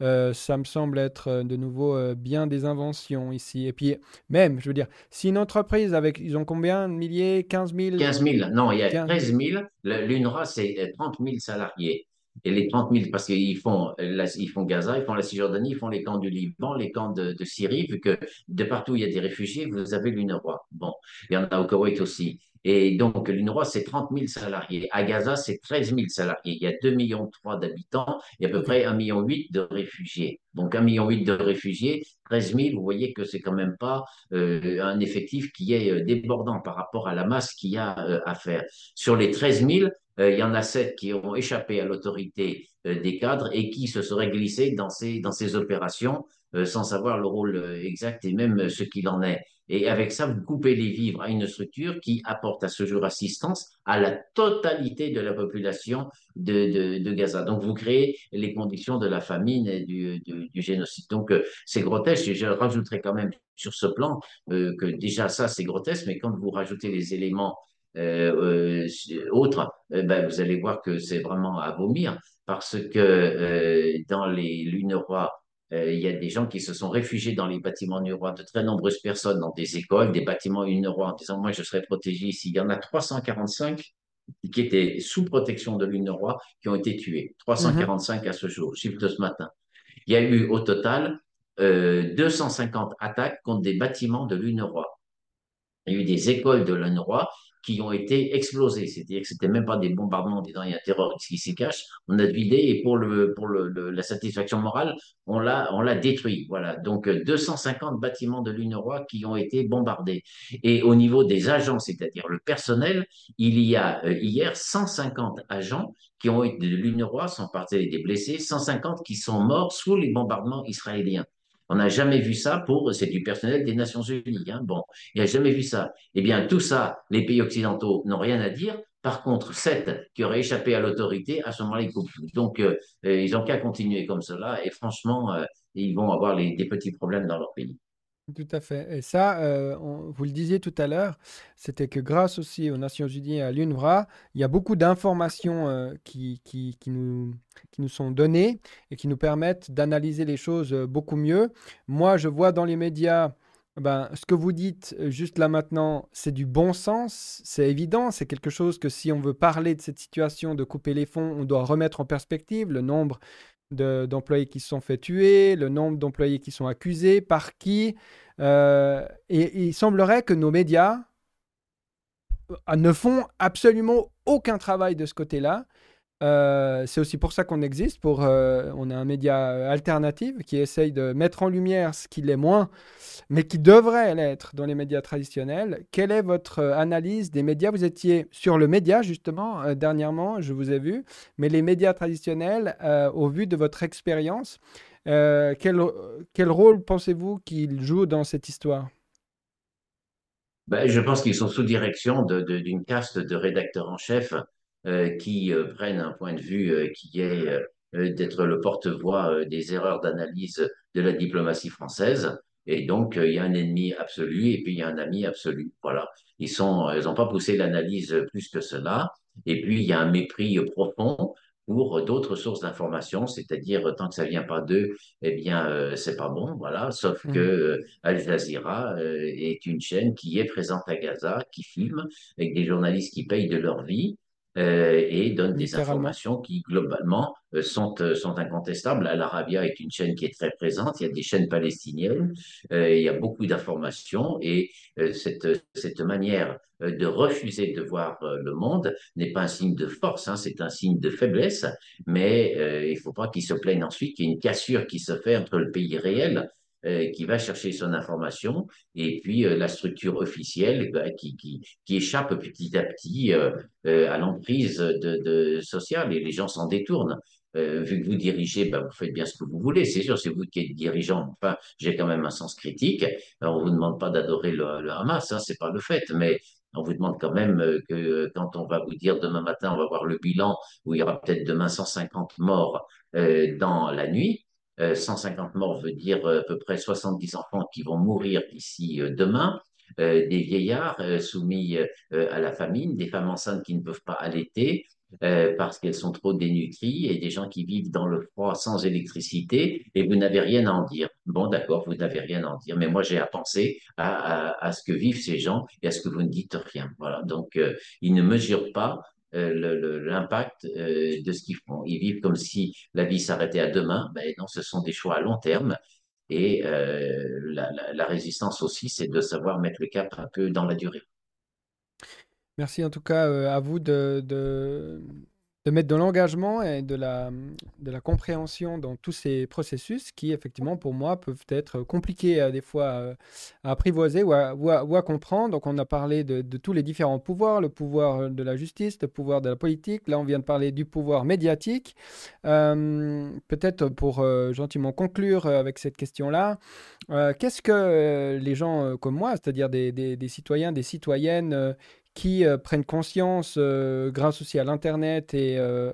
ça me semble être de nouveau bien des inventions ici. Et puis, même, je veux dire, si une entreprise avec, ils ont combien de milliers 15 000 15 000, non, il y a 13 000. L'UNRWA, c'est 30 000 salariés et les 30 000, parce qu'ils font, ils font Gaza, ils font la Cisjordanie, ils font les camps du Liban, les camps de, de Syrie, vu que de partout il y a des réfugiés, vous avez l'UNRWA. Bon, il y en a au Koweït aussi. Et donc, l'UNRWA, c'est 30 000 salariés. À Gaza, c'est 13 000 salariés. Il y a 2,3 millions d'habitants et à peu près 1,8 million de réfugiés. Donc, 1,8 million de réfugiés, 13 000, vous voyez que c'est quand même pas euh, un effectif qui est euh, débordant par rapport à la masse qu'il y a euh, à faire. Sur les 13 000, euh, il y en a sept qui ont échappé à l'autorité euh, des cadres et qui se seraient glissés dans ces, dans ces opérations euh, sans savoir le rôle exact et même ce qu'il en est. Et avec ça, vous coupez les vivres à une structure qui apporte à ce jour assistance à la totalité de la population de, de, Gaza. Donc, vous créez les conditions de la famine et du, du, génocide. Donc, c'est grotesque. Et je rajouterai quand même sur ce plan euh, que déjà ça, c'est grotesque, mais quand vous rajoutez les éléments euh, euh, autres, euh, ben, vous allez voir que c'est vraiment à vomir parce que euh, dans les l'UNRWA, il y a des gens qui se sont réfugiés dans les bâtiments UNRWA, de très nombreuses personnes dans des écoles, des bâtiments UNRWA en disant moi je serai protégé ici. Il y en a 345 qui étaient sous protection de l'UNRWA qui ont été tués. 345 à ce jour, chiffre de ce matin. Il y a eu au total euh, 250 attaques contre des bâtiments de l'UNRWA. Il y a eu des écoles de l'UNRWA qui ont été explosés. C'est-à-dire que c'était même pas des bombardements en disant il y a un terroriste qui s'y cache. On a vidé et pour le pour le, la satisfaction morale, on l'a on l'a détruit. Voilà. Donc 250 bâtiments de l'UNRWA qui ont été bombardés. Et au niveau des agents, c'est-à-dire le personnel, il y a euh, hier 150 agents qui ont été de l'UNRWA sont partis des blessés, 150 qui sont morts sous les bombardements israéliens. On n'a jamais vu ça pour, c'est du personnel des Nations Unies. Hein. Bon, il n'y a jamais vu ça. Eh bien, tout ça, les pays occidentaux n'ont rien à dire. Par contre, sept qui auraient échappé à l'autorité, à ce moment-là, ils coupent. Donc, euh, ils n'ont qu'à continuer comme cela. Et franchement, euh, ils vont avoir des petits problèmes dans leur pays. Tout à fait. Et ça, euh, vous le disiez tout à l'heure, c'était que grâce aussi aux Nations Unies et à l'UNRWA, il y a beaucoup d'informations euh, qui, nous, sont données et qui nous permettent d'analyser les choses euh, beaucoup mieux. Moi, je vois dans les médias, ben, ce que vous dites juste là maintenant, c'est du bon sens, c'est évident, c'est quelque chose que si on veut parler de cette situation de couper les fonds, on doit remettre en perspective le nombre d'employés qui se sont fait tuer, le nombre d'employés qui sont accusés, par qui, euh, et, il semblerait que nos médias euh, ne font absolument aucun travail de ce côté-là. Euh, c'est aussi pour ça qu'on existe. Euh, on est un média alternatif qui essaye de mettre en lumière ce qui l'est moins, mais qui devrait l'être dans les médias traditionnels. Quelle est votre euh, analyse des médias? Vous étiez sur le média, justement, dernièrement, je vous ai vu, mais les médias traditionnels, au vu de votre expérience, quel, quel rôle pensez-vous qu'ils jouent dans cette histoire? Ben, Je pense qu'ils sont sous direction d'une caste de rédacteurs en chef euh, qui euh, prennent un point de vue euh, qui est d'être le porte-voix des erreurs d'analyse de la diplomatie française. Et donc, il y a un ennemi absolu et puis il y a un ami absolu. Voilà. Ils sont, ils n'ont pas poussé l'analyse plus que cela. Et puis, il y a un mépris profond pour d'autres sources d'information, c'est-à-dire tant que ça vient pas d'eux, eh bien euh, c'est pas bon, voilà. Sauf que mmh. Al Jazeera est une chaîne qui est présente à Gaza, qui filme avec des journalistes qui payent de leur vie euh, et donne des informations qui, globalement, euh, sont, euh, sont incontestables. Al Arabia est une chaîne qui est très présente. Il y a des chaînes palestiniennes. il y a beaucoup d'informations. Et cette, cette manière de refuser de voir le monde n'est pas un signe de force, hein, c'est un signe de faiblesse. Mais il ne faut pas qu'ils se plaignent ensuite qu'il y ait une cassure qui se fait entre le pays réel euh, qui va chercher son information et puis euh, la structure officielle bah, qui, qui, qui, échappe petit à petit euh, à l'emprise de, de sociale et les gens s'en détournent. vu que vous dirigez, bah, vous faites bien ce que vous voulez. C'est sûr, c'est vous qui êtes dirigeant. Enfin, j'ai quand même un sens critique. On vous demande pas d'adorer le, le, Hamas, hein, c'est pas le fait, mais on vous demande quand même que quand on va vous dire demain matin, on va voir le bilan où il y aura peut-être demain 150 morts dans la nuit, 150 euh, morts veut dire euh, à peu près 70 enfants qui vont mourir d'ici euh, demain. des vieillards soumis à la famine, des femmes enceintes qui ne peuvent pas allaiter, parce qu'elles sont trop dénutries et des gens qui vivent dans le froid sans électricité et vous n'avez rien à en dire. Bon, d'accord, vous n'avez rien à en dire, mais moi j'ai à penser à, ce que vivent ces gens et à ce que vous ne dites rien. Voilà, donc ils ne mesurent pas l'impact euh, de ce qu'ils font. Ils vivent comme si la vie s'arrêtait à demain. Ben non, ce sont des choix à long terme. Et euh, la, la, résistance aussi, c'est de savoir mettre le cap un peu dans la durée. Merci en tout cas à vous de, de mettre de l'engagement et de la, de la compréhension dans tous ces processus qui, effectivement, pour moi, peuvent être compliqués à, des fois euh, à, apprivoiser ou à, ou, à, comprendre. Donc, on a parlé de, tous les différents pouvoirs, le pouvoir de la justice, le pouvoir de la politique. Là, on vient de parler du pouvoir médiatique. Euh, peut-être pour euh, gentiment conclure avec cette question-là, qu'est-ce que les gens comme moi, c'est-à-dire des, des, citoyens, des citoyennes, qui euh, prennent conscience, euh, grâce aussi à l'Internet et euh,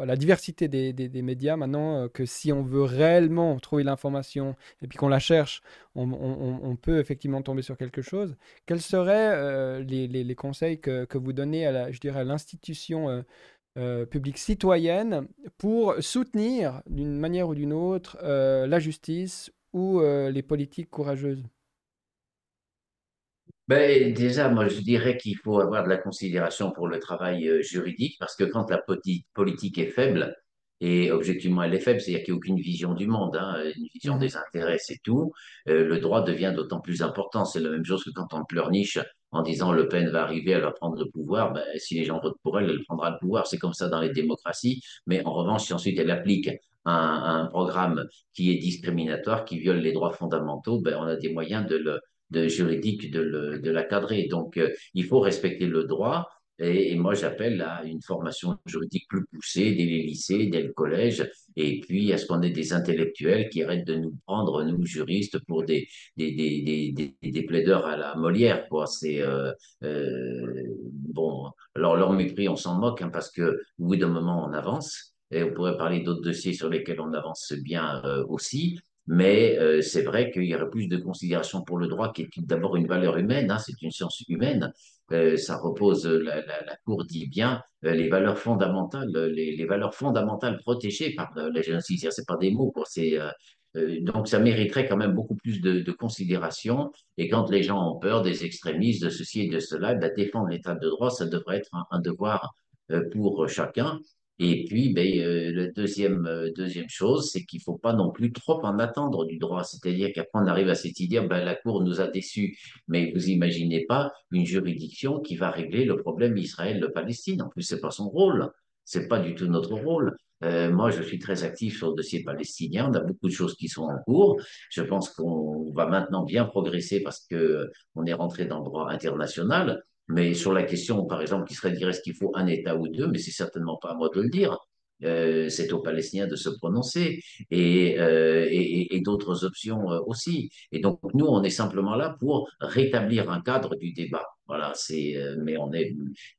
à la diversité des, médias maintenant, que si on veut réellement trouver l'information et puis qu'on la cherche, on, peut effectivement tomber sur quelque chose. Quels seraient les, conseils que, que, vous donnez à la, je dirais, à l'institution publique citoyenne pour soutenir d'une manière ou d'une autre la justice ou les politiques courageuses? Ben, déjà, moi, je dirais qu'il faut avoir de la considération pour le travail euh, juridique, parce que quand la politique est faible, et objectivement elle est faible, c'est-à-dire qu'il n'y a aucune vision du monde, hein, une vision mmh des intérêts, c'est tout, euh, le droit devient d'autant plus important. C'est la même chose que quand on pleurniche en disant Le Pen va arriver, elle va prendre le pouvoir, ben, si les gens votent pour elle, elle prendra le pouvoir. C'est comme ça dans les démocraties, mais en revanche, si ensuite elle applique un, un programme qui est discriminatoire, qui viole les droits fondamentaux, ben, on a des moyens de le de juridique de, le, de la cadrer. Donc, euh, il faut respecter le droit. Et, moi, j'appelle à une formation juridique plus poussée dès les lycées, dès le collège, et puis à ce qu'on ait des intellectuels qui arrêtent de nous prendre, nous juristes, pour des, des, des, des, des plaideurs à la Molière. Quoi? C'est, euh, euh, bon, alors leur mépris, on s'en moque, hein, parce que bout d'un moment, on avance. Et on pourrait parler d'autres dossiers sur lesquels on avance bien euh, aussi. Mais euh, c'est vrai qu'il y aurait plus de considération pour le droit, qui est d'abord une valeur humaine, hein, c'est une science humaine. Euh, ça repose, la, la, Cour dit bien, euh, les valeurs fondamentales, les, les, valeurs fondamentales protégées par la justice. C'est pas des mots. C'est donc ça mériterait quand même beaucoup plus de, considération. Et quand les gens ont peur des extrémistes, de ceci et de cela, ben, défendre l'état de droit, ça devrait être un devoir pour chacun. Et puis, ben, euh, le deuxième, euh, deuxième chose, c'est qu'il faut pas non plus trop en attendre du droit. C'est-à-dire qu'après, on arrive à cette idée, ben, la Cour nous a déçus. Mais vous imaginez pas une juridiction qui va régler le problème Israël-Palestine. En plus, c'est pas son rôle. C'est pas du tout notre rôle. Euh, moi, je suis très actif sur le dossier palestinien. On a beaucoup de choses qui sont en cours. Je pense qu'on va maintenant bien progresser parce que on est rentré dans le droit international. Mais sur la question, par exemple, qui serait de dire est-ce qu'il faut un État ou deux, mais c'est certainement pas à moi de le dire. Euh, c'est aux Palestiniens de se prononcer et, euh, d'autres options euh, aussi. Et donc nous, on est simplement là pour rétablir un cadre du débat. Voilà, c'est. euh, mais on est.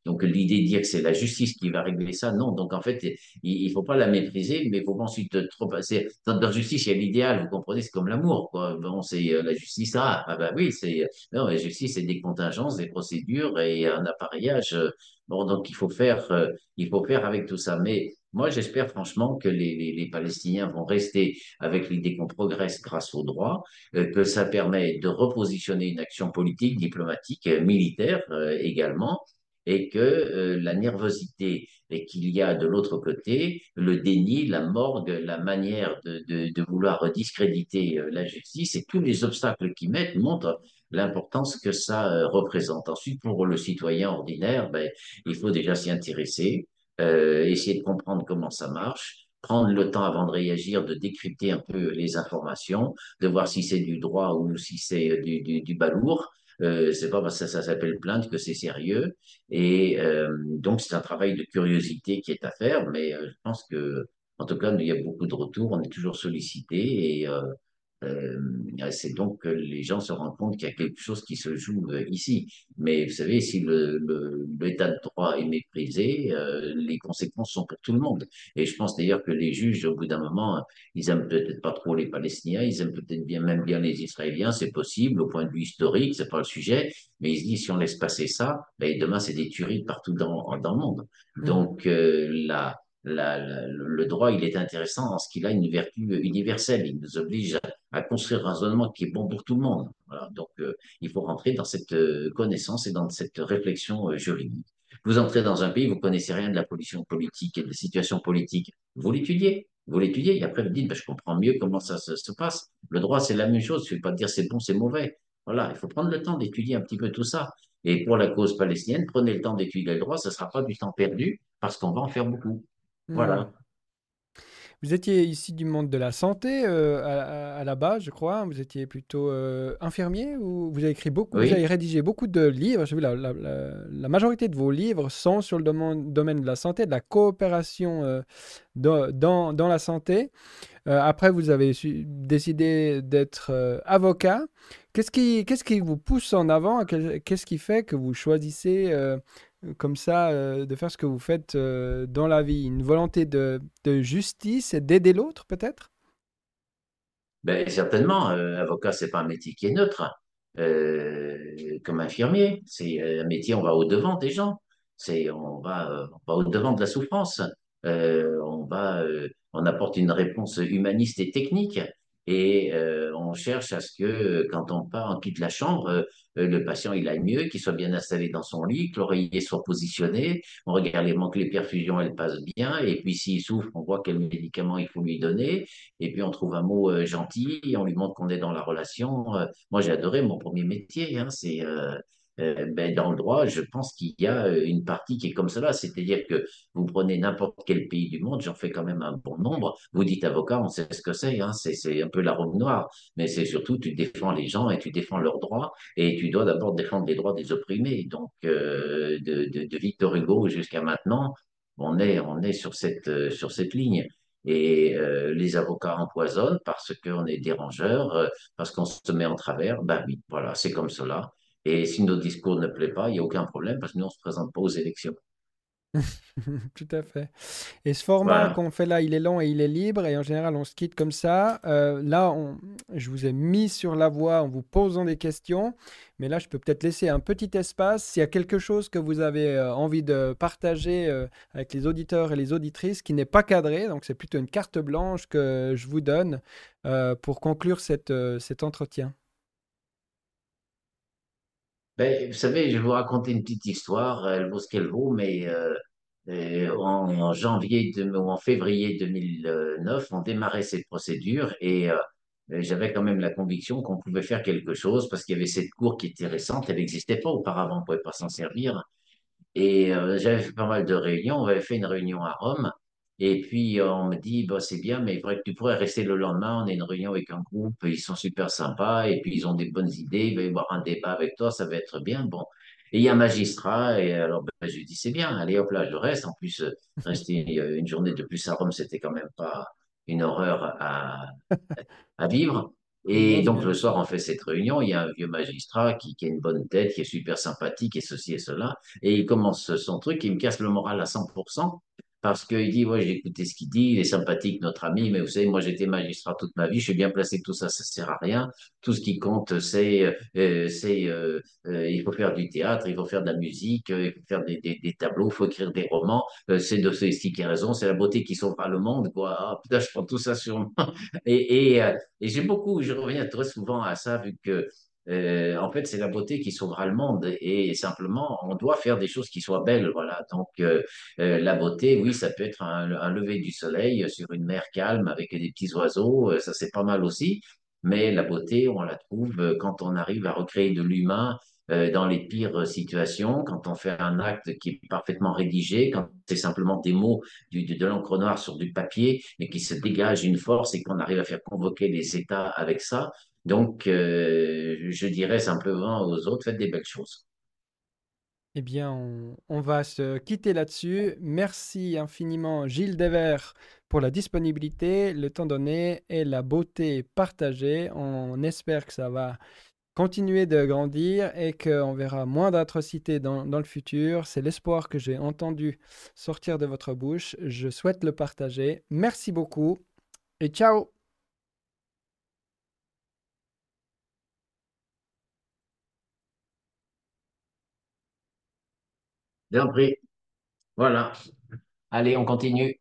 Donc l'idée de dire que c'est la justice qui va régler ça, non. Donc en fait, il, il faut pas la mépriser, mais il faut pas ensuite trop passer. Dans la justice, il y a l'idéal, vous comprenez, c'est comme l'amour, quoi. Bon, c'est euh, la justice. Ah, ah bah oui, c'est. Non, la justice, c'est des contingences, des procédures et un appareillage. Bon, donc il faut faire, euh, il faut faire avec tout ça. Mais moi, j'espère franchement que les, les, les Palestiniens vont rester avec l'idée qu'on progresse grâce au droit, euh, que ça permet de repositionner une action politique, diplomatique, euh, militaire euh, également, et que la nervosité qu'il y a de l'autre côté, le déni, la morgue, la manière de, vouloir discréditer la justice et tous les obstacles qu'ils mettent montrent l'importance que ça représente. Ensuite, pour le citoyen ordinaire, ben, il faut déjà s'y intéresser, euh, essayer de comprendre comment ça marche, prendre le temps avant de réagir, de décrypter un peu les informations, de voir si c'est du droit ou si c'est du, du, du balourd. Euh, c'est pas parce que ça, s'appelle plainte que c'est sérieux. Et euh, donc, c'est un travail de curiosité qui est à faire, mais euh, je pense que, en tout cas, il y a beaucoup de retours, on est toujours sollicité et euh, euh, c'est donc que les gens se rendent compte qu'il y a quelque chose qui se joue euh, ici. Mais vous savez, si le, le, l'état de droit est méprisé, euh, les conséquences sont pour tout le monde. Et je pense d'ailleurs que les juges, au bout d'un moment, ils aiment peut-être pas trop les Palestiniens, ils aiment peut-être bien même bien les Israéliens, c'est possible au point de vue historique, c'est pas le sujet. Mais ils se disent si on laisse passer ça, ben, demain c'est des tueries partout dans dans le monde. Mhm. Donc euh, la le droit, il est intéressant en ce qu'il a une vertu universelle. Il nous oblige à, construire un raisonnement qui est bon pour tout le monde. Voilà. Donc, euh, il faut rentrer dans cette euh, connaissance et dans cette réflexion euh, juridique. Vous entrez dans un pays, vous connaissez rien de la pollution politique et de la situation politique. Vous l'étudiez. Vous l'étudiez et après vous dites, ben, je comprends mieux comment ça se, se passe. Le droit, c'est la même chose. Je ne vais pas dire c'est bon, c'est mauvais. Voilà, il faut prendre le temps d'étudier un petit peu tout ça. Et pour la cause palestinienne, prenez le temps d'étudier le droit, ce ne sera pas du temps perdu parce qu'on va en faire beaucoup. Voilà. Vous étiez ici du monde de la santé euh, à, la base, je crois. Vous étiez plutôt euh, infirmier ou vous avez écrit beaucoup, vous avez rédigé beaucoup de livres. J'ai vu la, la- la- la majorité de vos livres sont sur le domaine, domaine de la santé, de la coopération euh, dans, dans- dans la santé. Après, vous avez su- décidé d'être avocat. Qu'est-ce qui, qu'est-ce qui vous pousse en avant? Qu'est- Qu'est-ce qui fait que vous choisissez comme ça euh, de faire ce que vous faites euh, dans la vie? Une volonté de, justice et d'aider l'autre, peut-être? Ben, certainement, avocat, c'est pas un métier qui est neutre. Euh, comme infirmier, c'est un métier, on va au-devant des gens. C'est, on va, va au-devant de la souffrance. On va, on apporte une réponse humaniste et technique. Et euh, on cherche à ce que, quand on part, on quitte la chambre, euh, euh, le patient il aille mieux, qu'il soit bien installé dans son lit, que l'oreiller soit positionné. On regarde les, que les perfusions elles passent bien. Et puis s'il souffre, on voit quel médicament il faut lui donner et puis on trouve un mot gentil, on lui montre qu'on est dans la relation. Moi, j'ai adoré mon premier métier, hein, c'est euh, ben, dans le droit, je pense qu'il y a euh, une partie qui est comme cela, c'est-à-dire que vous prenez n'importe quel pays du monde, j'en fais quand même un bon nombre, vous dites avocat, on sait ce que c'est, hein, c'est un peu la robe noire, mais c'est surtout tu défends les gens et tu défends leurs droits, et tu dois d'abord défendre les droits des opprimés. Donc, euh, de, Victor Hugo jusqu'à maintenant, on est, on est sur cette, euh, sur cette ligne. Et les avocats empoisonnent parce qu'on est dérangeur, euh, parce qu'on se met en travers. Ben oui, voilà, c'est comme cela. Et si nos discours ne plaisent pas, il n'y a aucun problème parce que nous, on ne se présente pas aux élections. [LAUGHS] Tout à fait. Et ce format Voilà. qu'on fait là, il est long et il est libre, et en général, on se quitte comme ça. Euh, là, on- je vous ai mis sur la voie en vous posant des questions, mais là, je peux peut-être laisser un petit espace. S'il y a quelque chose que vous avez euh, envie de partager euh, avec les auditeurs et les auditrices qui n'est pas cadré, donc c'est plutôt une carte blanche que je vous donne pour conclure cette, cet entretien. Ben, vous savez, je vais vous raconter une petite histoire. Elle vaut ce qu'elle vaut, mais euh, Et en, janvier ou en février 2009, on démarrait cette procédure et euh, et j'avais quand même la conviction qu'on pouvait faire quelque chose parce qu'il y avait cette cour qui était récente, elle n'existait pas auparavant, on ne pouvait pas s'en servir. Et euh, j'avais fait pas mal de réunions. On avait fait une réunion à Rome. Et puis, euh, on me dit, bah, c'est bien, mais que tu pourrais rester le lendemain. On a une réunion avec un groupe. Ils sont super sympas. Et puis, ils ont des bonnes idées. Il va y avoir un débat avec toi. Ça va être bien. Bon. Et il y a un magistrat. Et alors, ben, je lui dis, c'est bien. Allez, hop là, je reste. En plus, euh, rester euh, une journée de plus à Rome, c'était quand même pas une horreur à, à vivre. Et donc, le soir, on fait cette réunion. Il y a un vieux magistrat qui, qui a une bonne tête, qui est super sympathique et ceci et cela. Et il commence son truc, il me casse le moral à 100% parce qu'il dit, ouais, j'ai écouté ce qu'il dit, il est sympathique, notre ami, mais vous savez, moi, j'étais magistrat toute ma vie, je suis bien placé, tout ça, ça sert à rien. Tout ce qui compte, c'est, euh, c'est, euh, euh, il faut faire du théâtre, il faut faire de la musique, euh, il faut faire des, des, des tableaux, il faut écrire des romans. Euh, c'est Dostoevsky qui a raison, c'est la beauté qui sauvera le monde, quoi. Ah, putain, je prends tout ça sur moi. [LAUGHS] Et, et, euh, et j'ai beaucoup, je reviens très souvent à ça, vu que euh, en fait, c'est la beauté qui sauvera le monde et simplement, on doit faire des choses qui soient belles. Voilà. Donc, euh, euh, la beauté, oui, ça peut être un, lever du soleil sur une mer calme avec des petits oiseaux, ça c'est pas mal aussi. Mais la beauté, on la trouve quand on arrive à recréer de l'humain dans les pires situations, quand on fait un acte qui est parfaitement rédigé, quand c'est simplement des mots de, de l'encre noire sur du papier et qui se dégage une force et qu'on arrive à faire convoquer les États avec ça. Donc, euh, je dirais simplement aux autres, faites des belles choses. Eh bien, on, va se quitter là-dessus. Merci infiniment, Gilles Devers, pour la disponibilité, le temps donné et la beauté partagée. On espère que ça va continuer de grandir et qu'on verra moins d'atrocités dans le futur. C'est l'espoir que j'ai entendu sortir de votre bouche. Je souhaite le partager. Merci beaucoup et ciao Bien pris. Voilà. Allez, on continue.